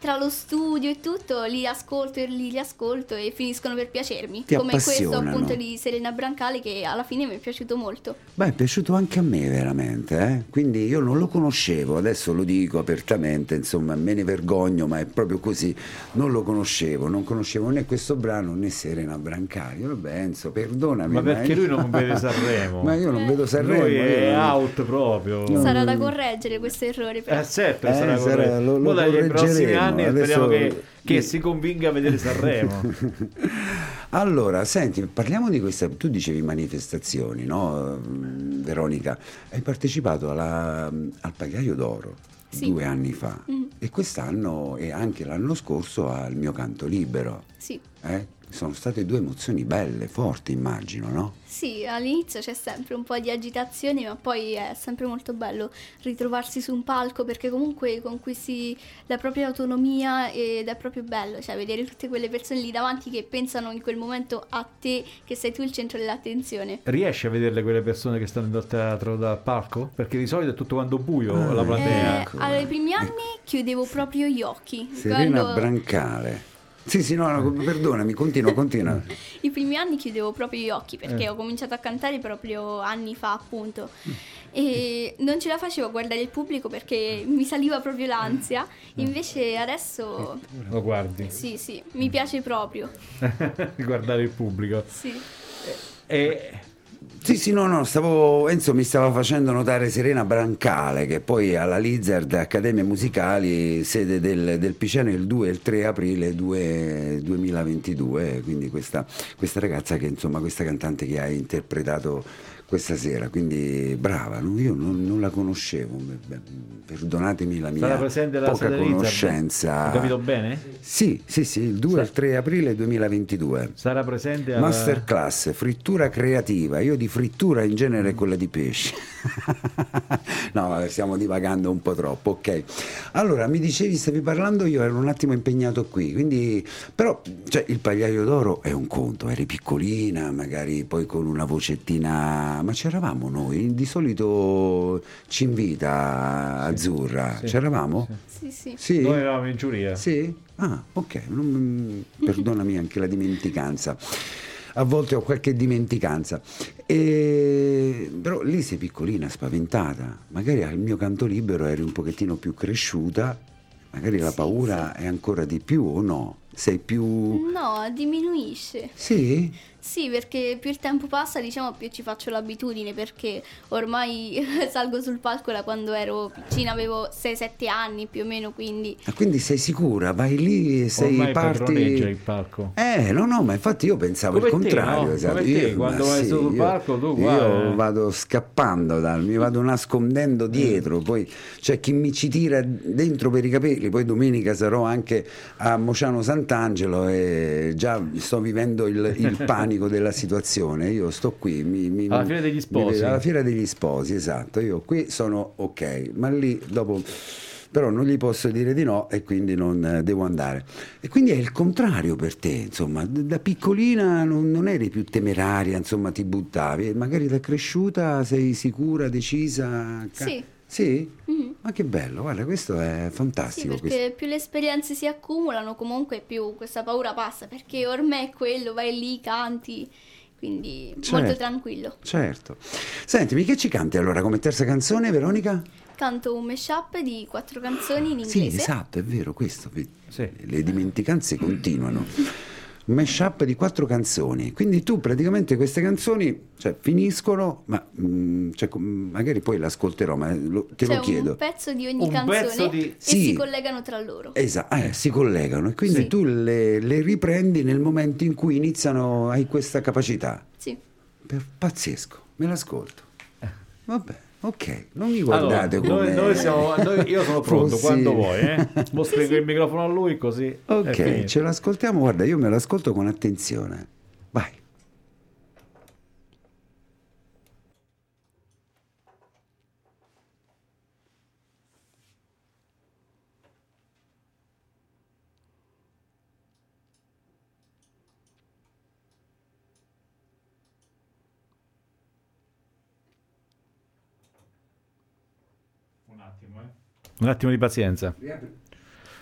tra lo studio e tutto li ascolto e li riascolto e finiscono per piacermi, Ti come questo appunto di Serena Brancale che alla fine mi è piaciuto molto. Beh, è piaciuto anche a me veramente, eh? quindi io non lo conoscevo, adesso lo dico apertamente, insomma me ne vergogno, ma è proprio così, non lo conoscevo, non conoscevo né questo brano né Serena Brancali, vabbè Enzo, perdonami. Ma perché io- lui non vede Sanremo? ma io non vedo Sanremo. Lui io è non- out proprio. Sarà da correggere questo errore però. Eh, certo, Eh, sarà sarà- corretto. lo- lo correggeremo, anni adesso- speriamo che, che si convinga a vedere Sanremo. Allora, senti, parliamo di questa, tu dicevi manifestazioni, no? Mm, Veronica, hai partecipato alla- al Pagaio d'Oro Sì. due anni fa Mm. e quest'anno e anche l'anno scorso al mio canto libero. Sì. eh? Sono state due emozioni belle, forti, immagino, no? Sì, all'inizio c'è sempre un po' di agitazione, ma poi è sempre molto bello ritrovarsi su un palco perché comunque conquisti la propria autonomia ed è proprio bello, cioè vedere tutte quelle persone lì davanti che pensano in quel momento a te, che sei tu il centro dell'attenzione. Riesci a vederle quelle persone che stanno dal teatro dal palco? Perché di solito è tutto quanto buio Ah, la platea. Eh, ecco. ai primi anni chiudevo proprio gli occhi. Serena Quando- Brancale. Sì, sì, no, no, perdonami, continua, continua. I primi anni chiudevo proprio gli occhi perché Eh. ho cominciato a cantare proprio anni fa, appunto. Mm. E non ce la facevo a guardare il pubblico perché mi saliva proprio l'ansia. Mm. Invece adesso Lo guardi. sì, sì, mi piace proprio. Guardare il pubblico. Sì. E Sì, sì, no, no, stavo, Enzo mi stava facendo notare Serena Brancale, che poi alla Lizard Accademie Musicali, sede del, del Piceno il 2 e il 3 aprile 2 2022, quindi questa, questa ragazza che, insomma, questa cantante che hai interpretato questa sera, quindi brava, io non, non la conoscevo, perdonatemi la mia poca conoscenza. Ho capito bene? Sì, sì, sì, il 2 e il 3 aprile 2022. Sarà presente alla... Masterclass, frittura creativa. Io di frittura in genere quella di pesce. no, stiamo divagando un po' troppo, ok. Allora, mi dicevi, stavi parlando, io ero un attimo impegnato qui, quindi però cioè, il pagliaio d'oro è un conto, eri piccolina, magari poi con una vocettina, ma c'eravamo noi, di solito ci invita Azzurra, Sì, c'eravamo? Sì, sì. Sì. Noi eravamo in giuria. Sì? Ah, ok, non- perdonami anche la dimenticanza. A volte ho qualche dimenticanza. E- Però lì sei piccolina, spaventata. Magari al mio canto libero eri un pochettino più cresciuta, magari la Sì, paura è ancora di più o no? Sei più... No, diminuisce. Sì? Sì, perché più il tempo passa, diciamo, più ci faccio l'abitudine, perché ormai salgo sul palco da quando ero piccina, avevo 6-7 anni più o meno, quindi Ah, quindi sei sicura? Vai lì e sei Ormai parti... il palco. Eh, no, no, ma infatti io pensavo Come il te, contrario. no? esatto. Come te, Io- quando vai sì, sul palco, tu Io guarda. vado scappando, dal, mi vado nascondendo dietro, poi c'è chi mi ci tira dentro per i capelli, poi domenica sarò anche a Mociano Sant'Angelo e già sto vivendo il, il panico della situazione. Io sto qui, mi, mi- Alla fiera degli sposi. vedo- alla fiera degli sposi, esatto. Io qui sono ok, ma lì dopo però non gli posso dire di no e quindi non eh, devo andare. E quindi è il contrario per te, insomma, D- da piccolina non, non eri più temeraria, insomma, ti buttavi, e magari da cresciuta sei sicura, decisa. ca- Sì. Sì? Mhm. Ma che bello, guarda, questo è Sì, fantastico. perché questo. più le esperienze si accumulano, comunque più questa paura passa, perché ormai è quello, vai lì, canti quindi Certo. molto tranquillo. Certo. Sentimi, che ci canti allora come terza canzone, Veronica? Canto un mashup di quattro canzoni in Sì, inglese. esatto, è vero, questo. Sì. Le dimenticanze continuano. Un mashup di quattro canzoni. Quindi tu praticamente queste canzoni cioè, finiscono, ma mm, cioè, magari poi l'ascolterò, ma lo- te C'è lo chiedo. un pezzo di ogni Un canzone di- e Sì. si collegano tra loro. Esatto, eh, si collegano e quindi Sì. tu le, le riprendi nel momento in cui iniziano, hai questa capacità. Sì. Per- pazzesco, me l'ascolto. Vabbè, ok, non mi Allora, guardate noi, come... noi siamo, noi- io sono pronto Fossi- quando vuoi, eh? Mo spengo il microfono a lui così. Ok, ce l'ascoltiamo, guarda, io me l'ascolto con attenzione. Vai. Un attimo di pazienza.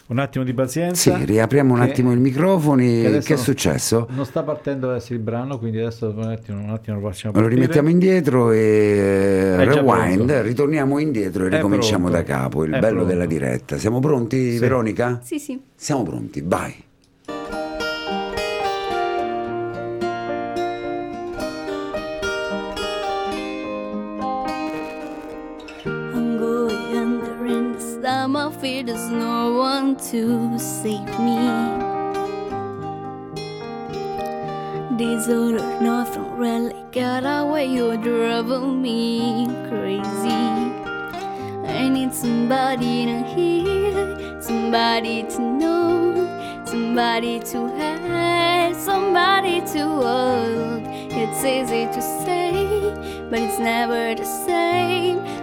Un attimo di pazienza. Sì, riapriamo un che- attimo i microfoni. che Che è successo? Non sta partendo adesso il brano, quindi adesso un attimo, un attimo lo facciamo Lo partire. rimettiamo indietro e È rewind, ritorniamo indietro e È ricominciamo pronto. da capo, il È bello pronto. della diretta. Siamo pronti, Sì. Veronica? Sì, sì. Siamo pronti, vai. Fear there's no one to save me. Disorder, nothing really got away, you're driving me crazy. I need somebody to hear, somebody to know, somebody to have, somebody to hold. It's easy to say, but it's never the same.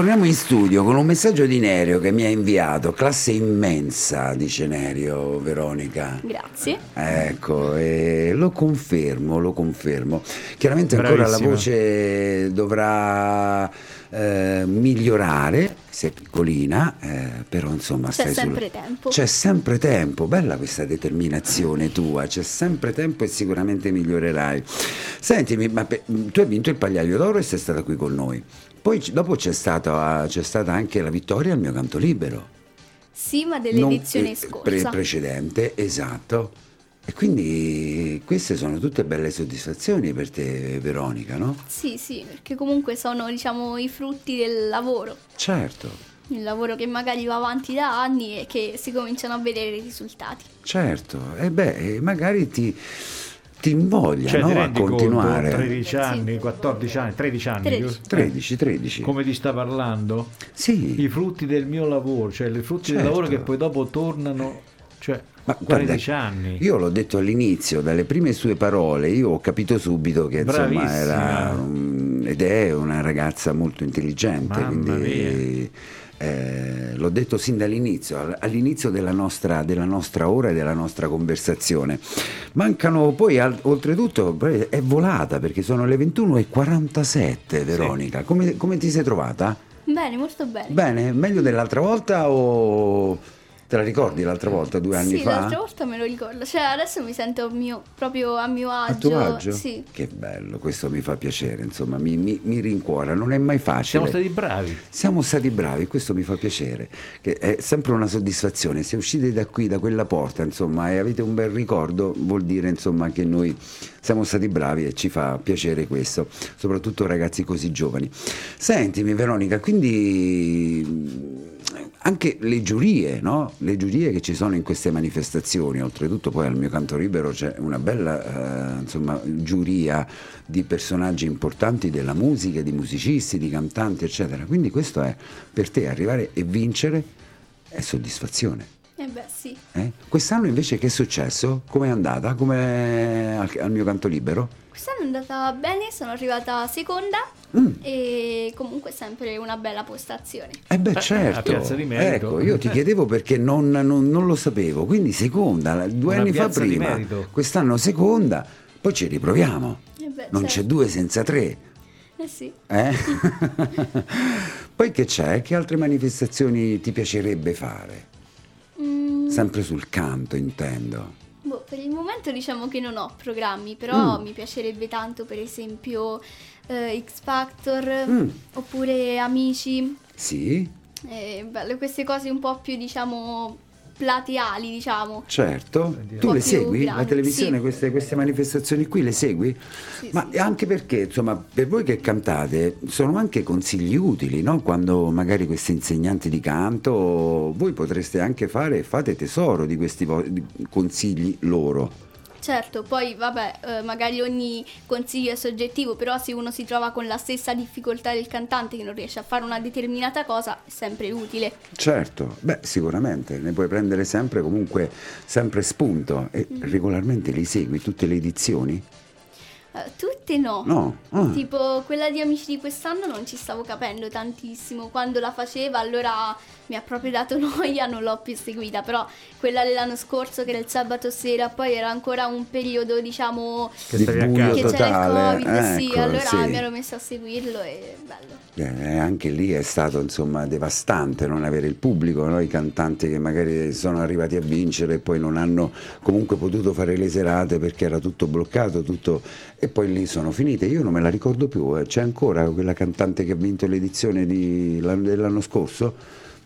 Ritorniamo in studio con un messaggio di Nerio che mi ha inviato. Classe immensa, dice Nerio, Veronica. Grazie. Ecco, e lo confermo, lo confermo. Chiaramente ancora la Bravissima. voce dovrà eh, migliorare, sei piccolina, eh, però insomma C'è sempre sul- tempo. C'è sempre tempo, bella questa determinazione tua, c'è sempre tempo e sicuramente migliorerai. Sentimi, ma pe- tu hai vinto il pagliaio d'oro e sei stata qui con noi. Poi dopo c'è stata, c'è stata anche la vittoria al mio canto libero. Sì, ma Non- dell'edizione eh, scorsa. pre- precedente, esatto. E quindi queste sono tutte belle soddisfazioni per te, Veronica, no? Sì, sì, perché comunque sono, diciamo, i frutti del lavoro. Certo, Il lavoro che magari va avanti da anni e che si cominciano a vedere i risultati. certo. E beh, magari ti, ti invoglia Cioè, no, ti a rendi conto, continuare. 13 Sì. anni, 14 anni, 13 anni. 13. giusto? 13, 13. Come ti sta parlando? Sì, I frutti del mio lavoro, cioè i frutti del Certo. lavoro che poi dopo tornano, cioè Ma guarda, 13 anni. Io l'ho detto all'inizio, dalle prime sue parole, io ho capito subito che insomma Bravissima. era un- ed è una ragazza molto intelligente, Mamma quindi eh, l'ho detto sin dall'inizio, all- all'inizio della nostra, della nostra ora e della nostra conversazione. Mancano poi, al- oltretutto, è volata perché sono le 21.47, Veronica. Come, come ti sei trovata? Bene, molto bene. Bene, meglio dell'altra volta o te la ricordi l'altra volta, due anni sì, fa? l'altra volta me lo ricordo. Cioè, adesso mi sento mio- proprio a mio agio. A tuo agio? Sì. Che bello, questo mi fa piacere, insomma, mi, mi- mi rincuora, non è mai facile. Siamo stati bravi. Siamo stati bravi, questo mi fa piacere, che è sempre una soddisfazione. Se uscite da qui, da quella porta, insomma, e avete un bel ricordo, vuol dire insomma che noi siamo stati bravi e ci fa piacere questo, soprattutto ragazzi così giovani. Sentimi Veronica, quindi anche le giurie, no? Le giurie che ci sono in queste manifestazioni, oltretutto poi al mio canto libero c'è una bella eh, insomma, giuria di personaggi importanti della musica, di musicisti, di cantanti, eccetera. Quindi questo è per te arrivare e vincere è soddisfazione. Eh beh, sì. eh? Quest'anno invece che è successo? Come è andata? Come al, al mio canto libero? Quest'anno è andata bene, sono arrivata seconda Mm. e comunque sempre una bella postazione. Eh beh Eh, certo, ecco, io ti chiedevo perché non, non- non lo sapevo, quindi seconda, due Una anni fa prima, quest'anno seconda, poi ci riproviamo, Eh beh, non certo. c'è due senza tre. Eh sì. Eh? poi che c'è? Che altre manifestazioni ti piacerebbe fare? Mm, Sempre sul canto intendo. Per il momento diciamo che non ho programmi, però Mm. mi piacerebbe tanto per esempio eh, X Factor Mm. oppure Amici, Sì, eh, bello, queste cose un po' più diciamo plateali, diciamo. certo. Tu le segui? La grandi, televisione, sì. queste, queste manifestazioni qui le segui? Sì, Ma sì. anche perché, insomma, per voi che cantate, sono anche consigli utili, no? Quando magari questi insegnanti di canto, voi potreste anche fare, fate tesoro di questi vo- consigli loro. Certo, poi vabbè, eh, magari ogni consiglio è soggettivo, però se uno si trova con la stessa difficoltà del cantante che non riesce a fare una determinata cosa, è sempre utile. Certo, beh, sicuramente, ne puoi prendere sempre comunque, sempre spunto. E regolarmente li segui tutte le edizioni? Eh, tutte no. No? Ah. Tipo quella di Amici di quest'anno non ci stavo capendo tantissimo. Quando la faceva allora mi ha proprio dato noia, non l'ho più seguita. Però quella dell'anno scorso che era il sabato sera, poi era ancora un periodo diciamo Che Di buio che c'era totale, il Covid, sì, ecco, allora sì. mi ero messa a seguirlo e bello. Eh, anche lì è stato insomma devastante non avere il pubblico, no? i cantanti che magari sono arrivati a vincere e poi non hanno comunque potuto fare le serate perché era tutto bloccato, tutto... e poi lì sono finite. Io non me la ricordo più, eh. c'è ancora quella cantante che ha vinto l'edizione di- l'anno- dell'anno scorso?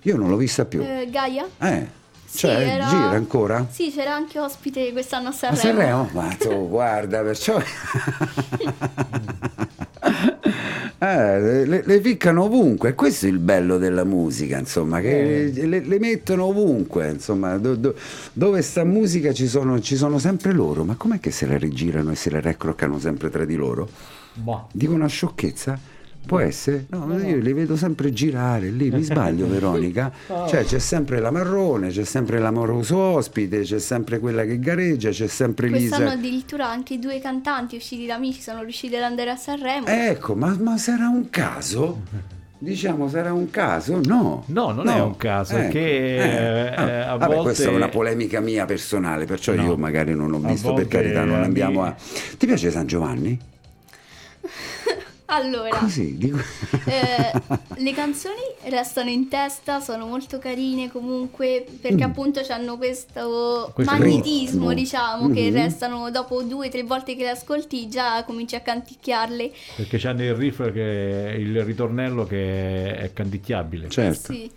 Io non l'ho vista più. Eh, Gaia? Eh, Sì, cioè, era- gira ancora? Sì, c'era anche ospite quest'anno a A Sanremo. Sanremo? Ma tu guarda, perciò... Eh, le, le ficcano ovunque, questo è il bello della musica, insomma, che le, le mettono ovunque, insomma, do- do- dove sta musica ci sono, ci sono sempre loro, ma com'è che se la rigirano e se la raccroccano sempre tra di loro? Boh. Dico una sciocchezza? Può essere? No, ma io li vedo sempre girare lì, mi sbaglio Veronica? Cioè c'è sempre la marrone, c'è sempre l'amoroso ospite, c'è sempre quella che gareggia, c'è sempre Quest'anno Lisa. addirittura anche due cantanti usciti da amici sono riusciti ad andare a Sanremo. Ecco, ma, ma sarà un caso? Diciamo sarà un caso? No. No, non è un caso, è che, eh, Ah, a vabbè, volte- questa è una polemica mia personale, perciò No. io magari non ho visto, per carità, non andiamo a... Ti piace San Giovanni? Allora, Così, dico... eh, le canzoni restano in testa, sono molto carine comunque perché Mm. appunto hanno questo, Questo magnetismo, ritmo. diciamo, che Mhm. restano dopo due o tre volte che le ascolti già cominci a canticchiarle. Perché c'hanno il riff che il ritornello che è canticchiabile. certo. Sì.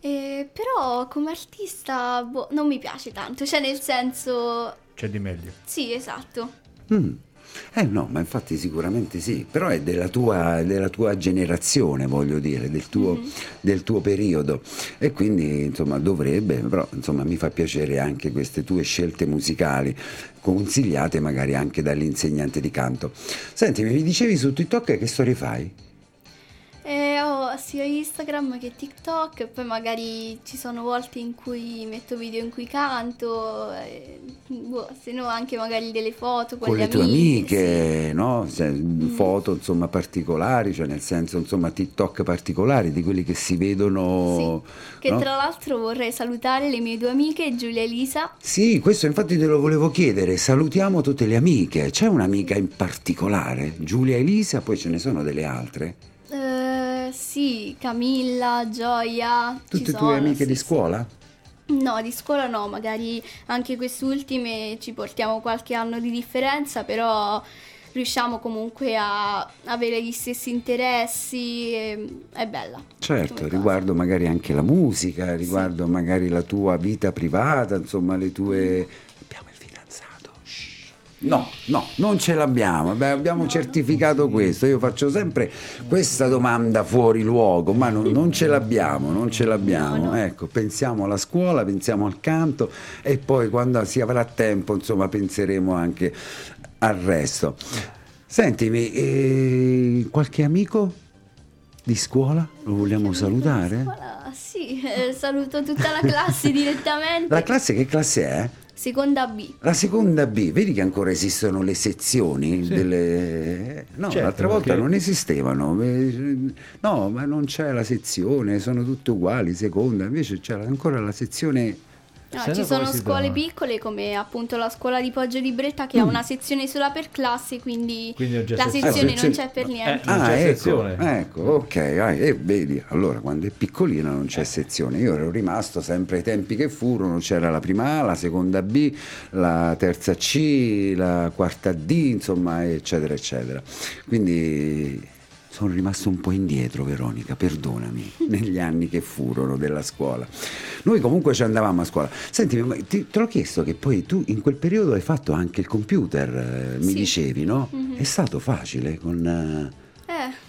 Eh, però come artista boh, non mi piace tanto, cioè nel senso c'è di meglio. Sì, esatto. Mm. Eh no, ma infatti sicuramente sì, però è della tua, della tua generazione, voglio dire, del tuo, del tuo periodo e quindi insomma dovrebbe, però insomma mi fa piacere anche queste tue scelte musicali consigliate magari anche dall'insegnante di canto. Senti, mi dicevi su TikTok che storie fai? Eh, ho sia Instagram che TikTok, e poi magari ci sono volte in cui metto video in cui canto, eh, boh, se no anche magari delle foto con, con gli le tue amiche, no? Cioè, Foto insomma particolari, cioè nel senso insomma TikTok particolari di quelli che si vedono. sì. Che no? tra l'altro vorrei salutare le mie due amiche, Giulia e Elisa. Sì, questo infatti te lo volevo chiedere. Salutiamo tutte le amiche. C'è un'amica in particolare? Giulia Elisa, poi ce ne sono delle altre? Sì, Camilla, Gioia. Tutte tue sono, amiche sì, di sì. scuola? No, di scuola no, magari anche quest'ultime ci portiamo qualche anno di differenza, però riusciamo comunque a avere gli stessi interessi, è bella. Certo, come cosa. riguardo magari anche la musica, riguardo magari la tua vita privata, insomma le tue... No, no, non ce l'abbiamo, Beh, abbiamo certificato questo. Io faccio sempre questa domanda fuori luogo, ma non, non ce l'abbiamo, non ce l'abbiamo. No, no. Ecco, pensiamo alla scuola, pensiamo al canto e poi quando si avrà tempo, insomma, penseremo anche al resto. Sentimi, eh, qualche amico di scuola lo vogliamo salutare? Scuola, sì, eh, saluto tutta la classe direttamente. La classe che classe è? Seconda B. La seconda B, vedi che ancora esistono le sezioni delle... No, Certo, l'altra volta perché- non esistevano. Eh, No, ma non c'è la sezione, sono tutte uguali, seconda, invece c'è ancora la sezione... No, ci sono scuole trova? piccole come appunto la scuola di Poggio di Bretta che ha una sezione sola per classe, quindi, Quindi la sezione. sezione Eh, non c'è per niente. Non ah, c'è ecco, sezione. ecco, ok, ah, e vedi, allora quando è piccolina non c'è sezione. Io ero rimasto sempre ai tempi che furono, c'era la prima A, la seconda B, la terza C, la quarta D, insomma, eccetera, eccetera. Quindi sono rimasto un po' indietro, Veronica, perdonami, negli anni che furono della scuola. Noi comunque ci andavamo a scuola. Senti, ma ti, te l'ho chiesto che poi tu in quel periodo hai fatto anche il computer, eh, mi Sì. dicevi, no? Mhm. È stato facile con... Eh,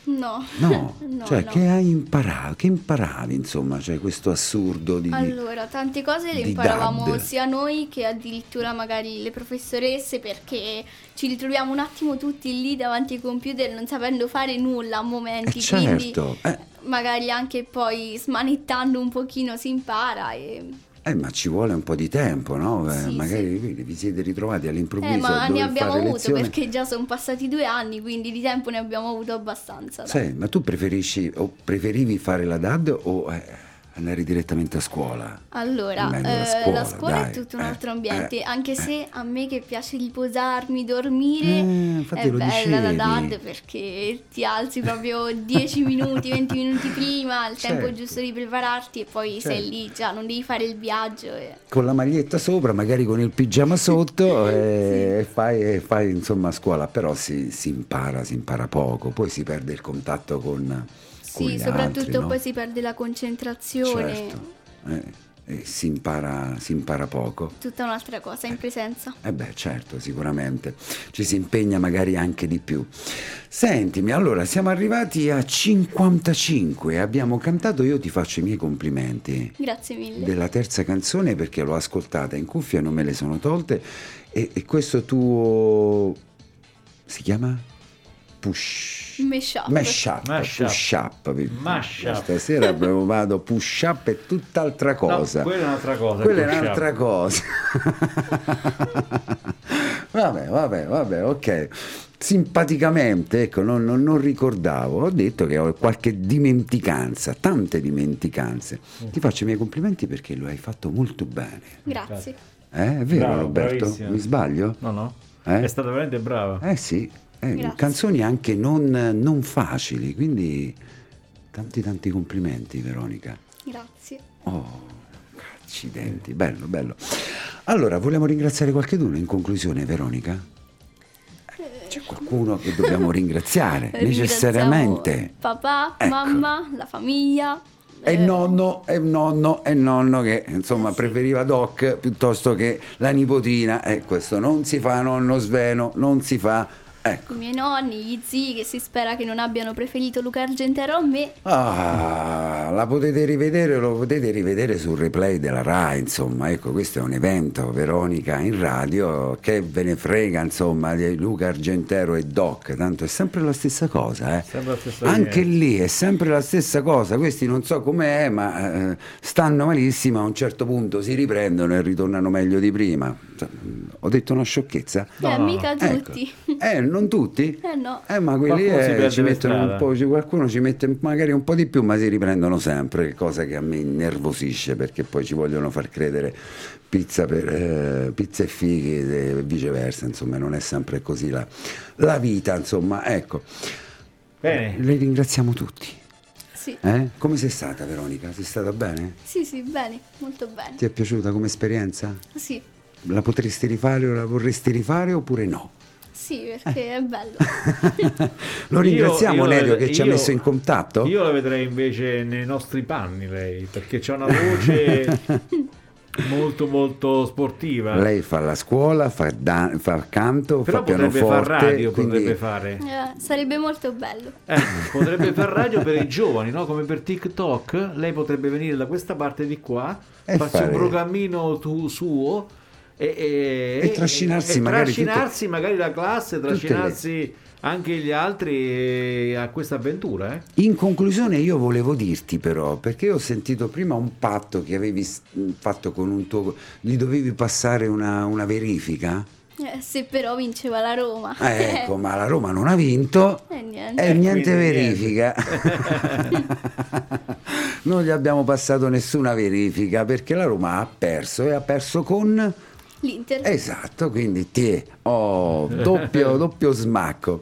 no. No, No, cioè no. che hai imparato, che imparavi insomma, cioè questo assurdo di... Allora, tante cose le imparavamo DAD. sia noi che addirittura magari le professoresse perché ci ritroviamo un attimo tutti lì davanti ai computer non sapendo fare nulla a Eh, momenti, quindi certo, eh, magari anche poi smanettando un pochino si impara e... eh, ma ci vuole un po' di tempo, no? Eh, Sì, magari vi- vi siete ritrovati all'improvviso Eh, ma ne abbiamo avuto lezione. perché già sono passati due anni, quindi di tempo ne abbiamo avuto abbastanza. dai. Sai, ma tu preferisci o preferivi fare la DAD o eh, andare direttamente a scuola? Allora, la eh, scuola, la scuola dai, è tutto un eh, altro ambiente, eh, anche eh. se a me che piace riposarmi, dormire, Eh, è bella la dicevi. DAD perché ti alzi proprio 10 minuti, 20 minuti prima, il tempo Certo. giusto di prepararti e poi sei Certo. lì, già non devi fare il viaggio. Con la maglietta sopra, magari con il pigiama sotto e, e fai, e fai, insomma a scuola, però si, si impara, si impara poco, poi si perde il contatto con, con Sì, soprattutto altri, no? poi si perde la concentrazione, Certo, eh, e si impara, si impara poco. tutta un'altra cosa in presenza. Eh beh, certo, sicuramente. Ci si impegna magari anche di più. Sentimi, allora siamo arrivati a 55, abbiamo cantato, io ti faccio i miei complimenti. Grazie mille. Della terza canzone perché l'ho ascoltata in cuffia, non me le sono tolte e, e questo tuo si chiama Push Mashup. Mashup, Mashup. push up. Mashup. Stasera abbiamo vado push up è tutt'altra cosa. No, quella è un'altra cosa. Quella è push up. un'altra cosa. vabbè, vabbè, vabbè, ok. Simpaticamente, ecco, non, non- non ricordavo, ho detto che ho qualche dimenticanza, tante dimenticanze. Ti faccio i miei complimenti perché lo hai fatto molto bene. Grazie. Eh, è vero Bravo, Roberto? bravissima. Mi sbaglio? No, no. Eh? È stata veramente brava. Eh sì, eh, canzoni anche non, non facili, quindi tanti tanti complimenti Veronica. Grazie. Oh, accidenti, bello, bello. Allora, vogliamo ringraziare qualcuno in conclusione, Veronica? C'è qualcuno che dobbiamo ringraziare, necessariamente. Papà, Ecco. mamma, la famiglia, E il Eh. nonno, e nonno, e nonno che insomma preferiva Doc piuttosto che la nipotina. E questo non si fa, nonno Sveno, non si fa. Ecco. I miei nonni, gli zii che si spera che non abbiano preferito Luca Argentero a me. Ah, la potete rivedere, lo potete rivedere sul replay della RAI, insomma, ecco, questo è un evento, Veronica, in radio, che ve ne frega, insomma, di Luca Argentero e Doc, tanto è sempre la stessa cosa, eh. Sempre la stessa Anche linea. lì è sempre la stessa cosa, questi non so com'è, ma eh, stanno malissimo, a un certo punto si riprendono e ritornano meglio di prima. Ho detto una sciocchezza? No, eh, no, mica Ecco. tutti. Eh, non tutti? Eh no. Eh, ma quelli eh, ci mettono un po', qualcuno ci mette magari un po' di più, ma si riprendono sempre, cosa che a me innervosisce perché poi ci vogliono far credere pizza, per, eh, pizza e fighi e viceversa, insomma, non è sempre così la, la vita, insomma, ecco. Bene. Le ringraziamo tutti. Sì. eh? Come sei stata Veronica? Sei stata bene? Sì, sì, bene, molto bene. Ti è piaciuta come esperienza? Sì, La potresti rifare o la vorresti rifare oppure no? sì, perché è bello. Lo ringraziamo Io- io Nerio che ci ha messo in contatto. Io la vedrei invece nei nostri panni lei, perché c'ha una voce molto molto sportiva. Lei fa la scuola, fa, da- fa canto, Però fa potrebbe pianoforte. far radio, quindi- potrebbe fare. Eh, sarebbe molto bello. Eh, potrebbe far radio per i giovani, no? Come per TikTok. Lei potrebbe venire da questa parte di qua, E farsi fare- un programmino tu- suo e, e- E trascinarsi e magari trascinarsi magari la classe, trascinarsi anche gli altri eh, a questa avventura. Eh? In conclusione io volevo dirti però, perché ho sentito prima un patto che avevi fatto con un tuo... gli dovevi passare una, una verifica? Eh, se però vinceva la Roma. Eh, ecco, ma la Roma non ha vinto E niente. e niente quindi verifica. non gli abbiamo passato nessuna verifica perché la Roma ha perso e ha perso con... L'Inter. Esatto, quindi ti oh, doppio, doppio smacco.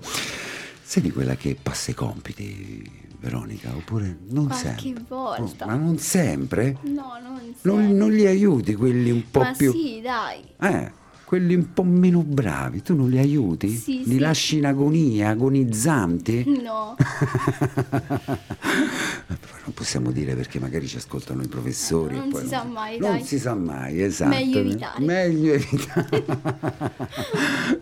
Sei di quella che passa i compiti, Veronica, oppure non Qualche sempre? volta. Oh, ma non sempre? No, non Non, sempre. non li aiuti quelli un po' Ma più... sì, dai. Eh, quelli un po' meno bravi, tu non li aiuti? Sì, li sì. lasci in agonia, agonizzanti? No. Non possiamo dire perché magari ci ascoltano i professori. e Non poi si sa mai, Non dai. si sa mai, esatto. Meglio evitare. Meglio evitare.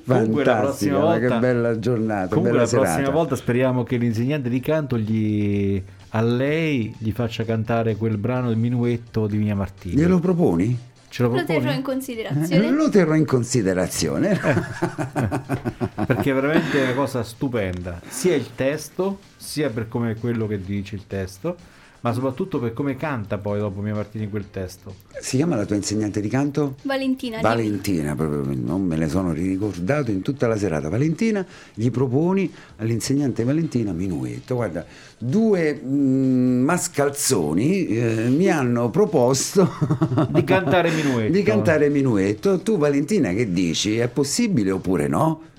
Fantastica, prossima ma volta- che bella giornata, Comunque bella la prossima serata. volta speriamo che l'insegnante di canto gli, a lei gli faccia cantare quel brano del minuetto di Mia Martini. Glielo proponi? Ce lo Lo terrò in considerazione. Lo terrò in considerazione. Perché è veramente una cosa stupenda, sia il testo, sia per come è quello che dice il testo, ma soprattutto per come canta poi dopo Mia Martini quel testo. si chiama la tua insegnante di canto? Valentina. Valentina, proprio non me ne sono ricordato in tutta la serata. Valentina, gli proponi all'insegnante Valentina Minuetto. Guarda, due mm, mascalzoni eh, mi hanno proposto Di cantare Minuetto. di cantare Minuetto. Tu, Valentina, che dici? È possibile oppure no?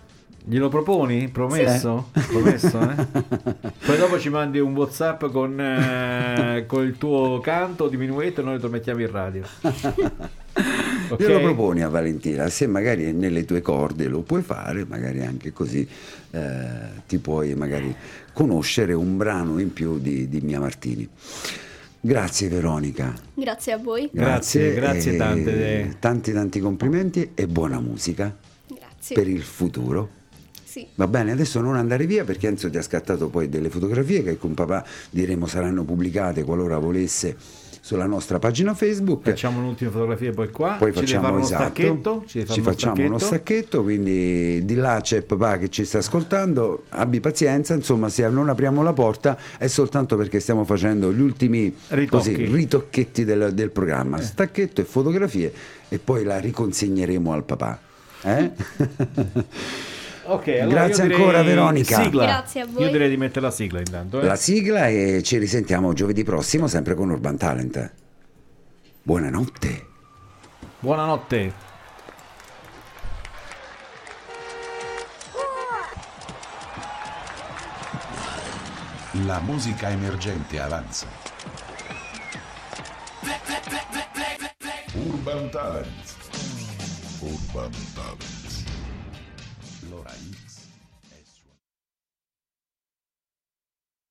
Glielo proponi? Promesso? Promesso, eh? Poi dopo ci mandi un Whatsapp con, eh, con il tuo canto di Minuetto e noi lo mettiamo in radio. Ok? Glielo proponi a Valentina, se magari è nelle tue corde lo puoi fare, magari anche così eh, ti puoi magari conoscere un brano in più di, di Mia Martini. Grazie Veronica. Grazie a voi. Grazie, grazie e tante. Tanti tanti complimenti e buona musica Grazie. per il futuro. Sì. Va bene, adesso non andare via perché Enzo ti ha scattato poi delle fotografie che con papà diremo saranno pubblicate qualora volesse sulla nostra pagina Facebook. Facciamo un'ultima fotografia poi qua. Poi ci facciamo esatto, stacchetto. Ci, ci uno facciamo uno stacchetto. stacchetto, quindi di là c'è papà che ci sta ascoltando, abbi pazienza, insomma se non apriamo la porta è soltanto perché stiamo facendo gli ultimi Ritocchi. così, ritocchetti del, del programma, stacchetto e fotografie e poi la riconsegneremo al papà. Eh? Ok, allora Grazie ancora, Veronica. Sigla. Grazie a voi. Io direi di mettere la sigla intanto. eh. La sigla e ci risentiamo giovedì prossimo sempre con Urban Talent. Buonanotte. Buonanotte. La musica emergente avanza. Urban Talent. Urban Talent.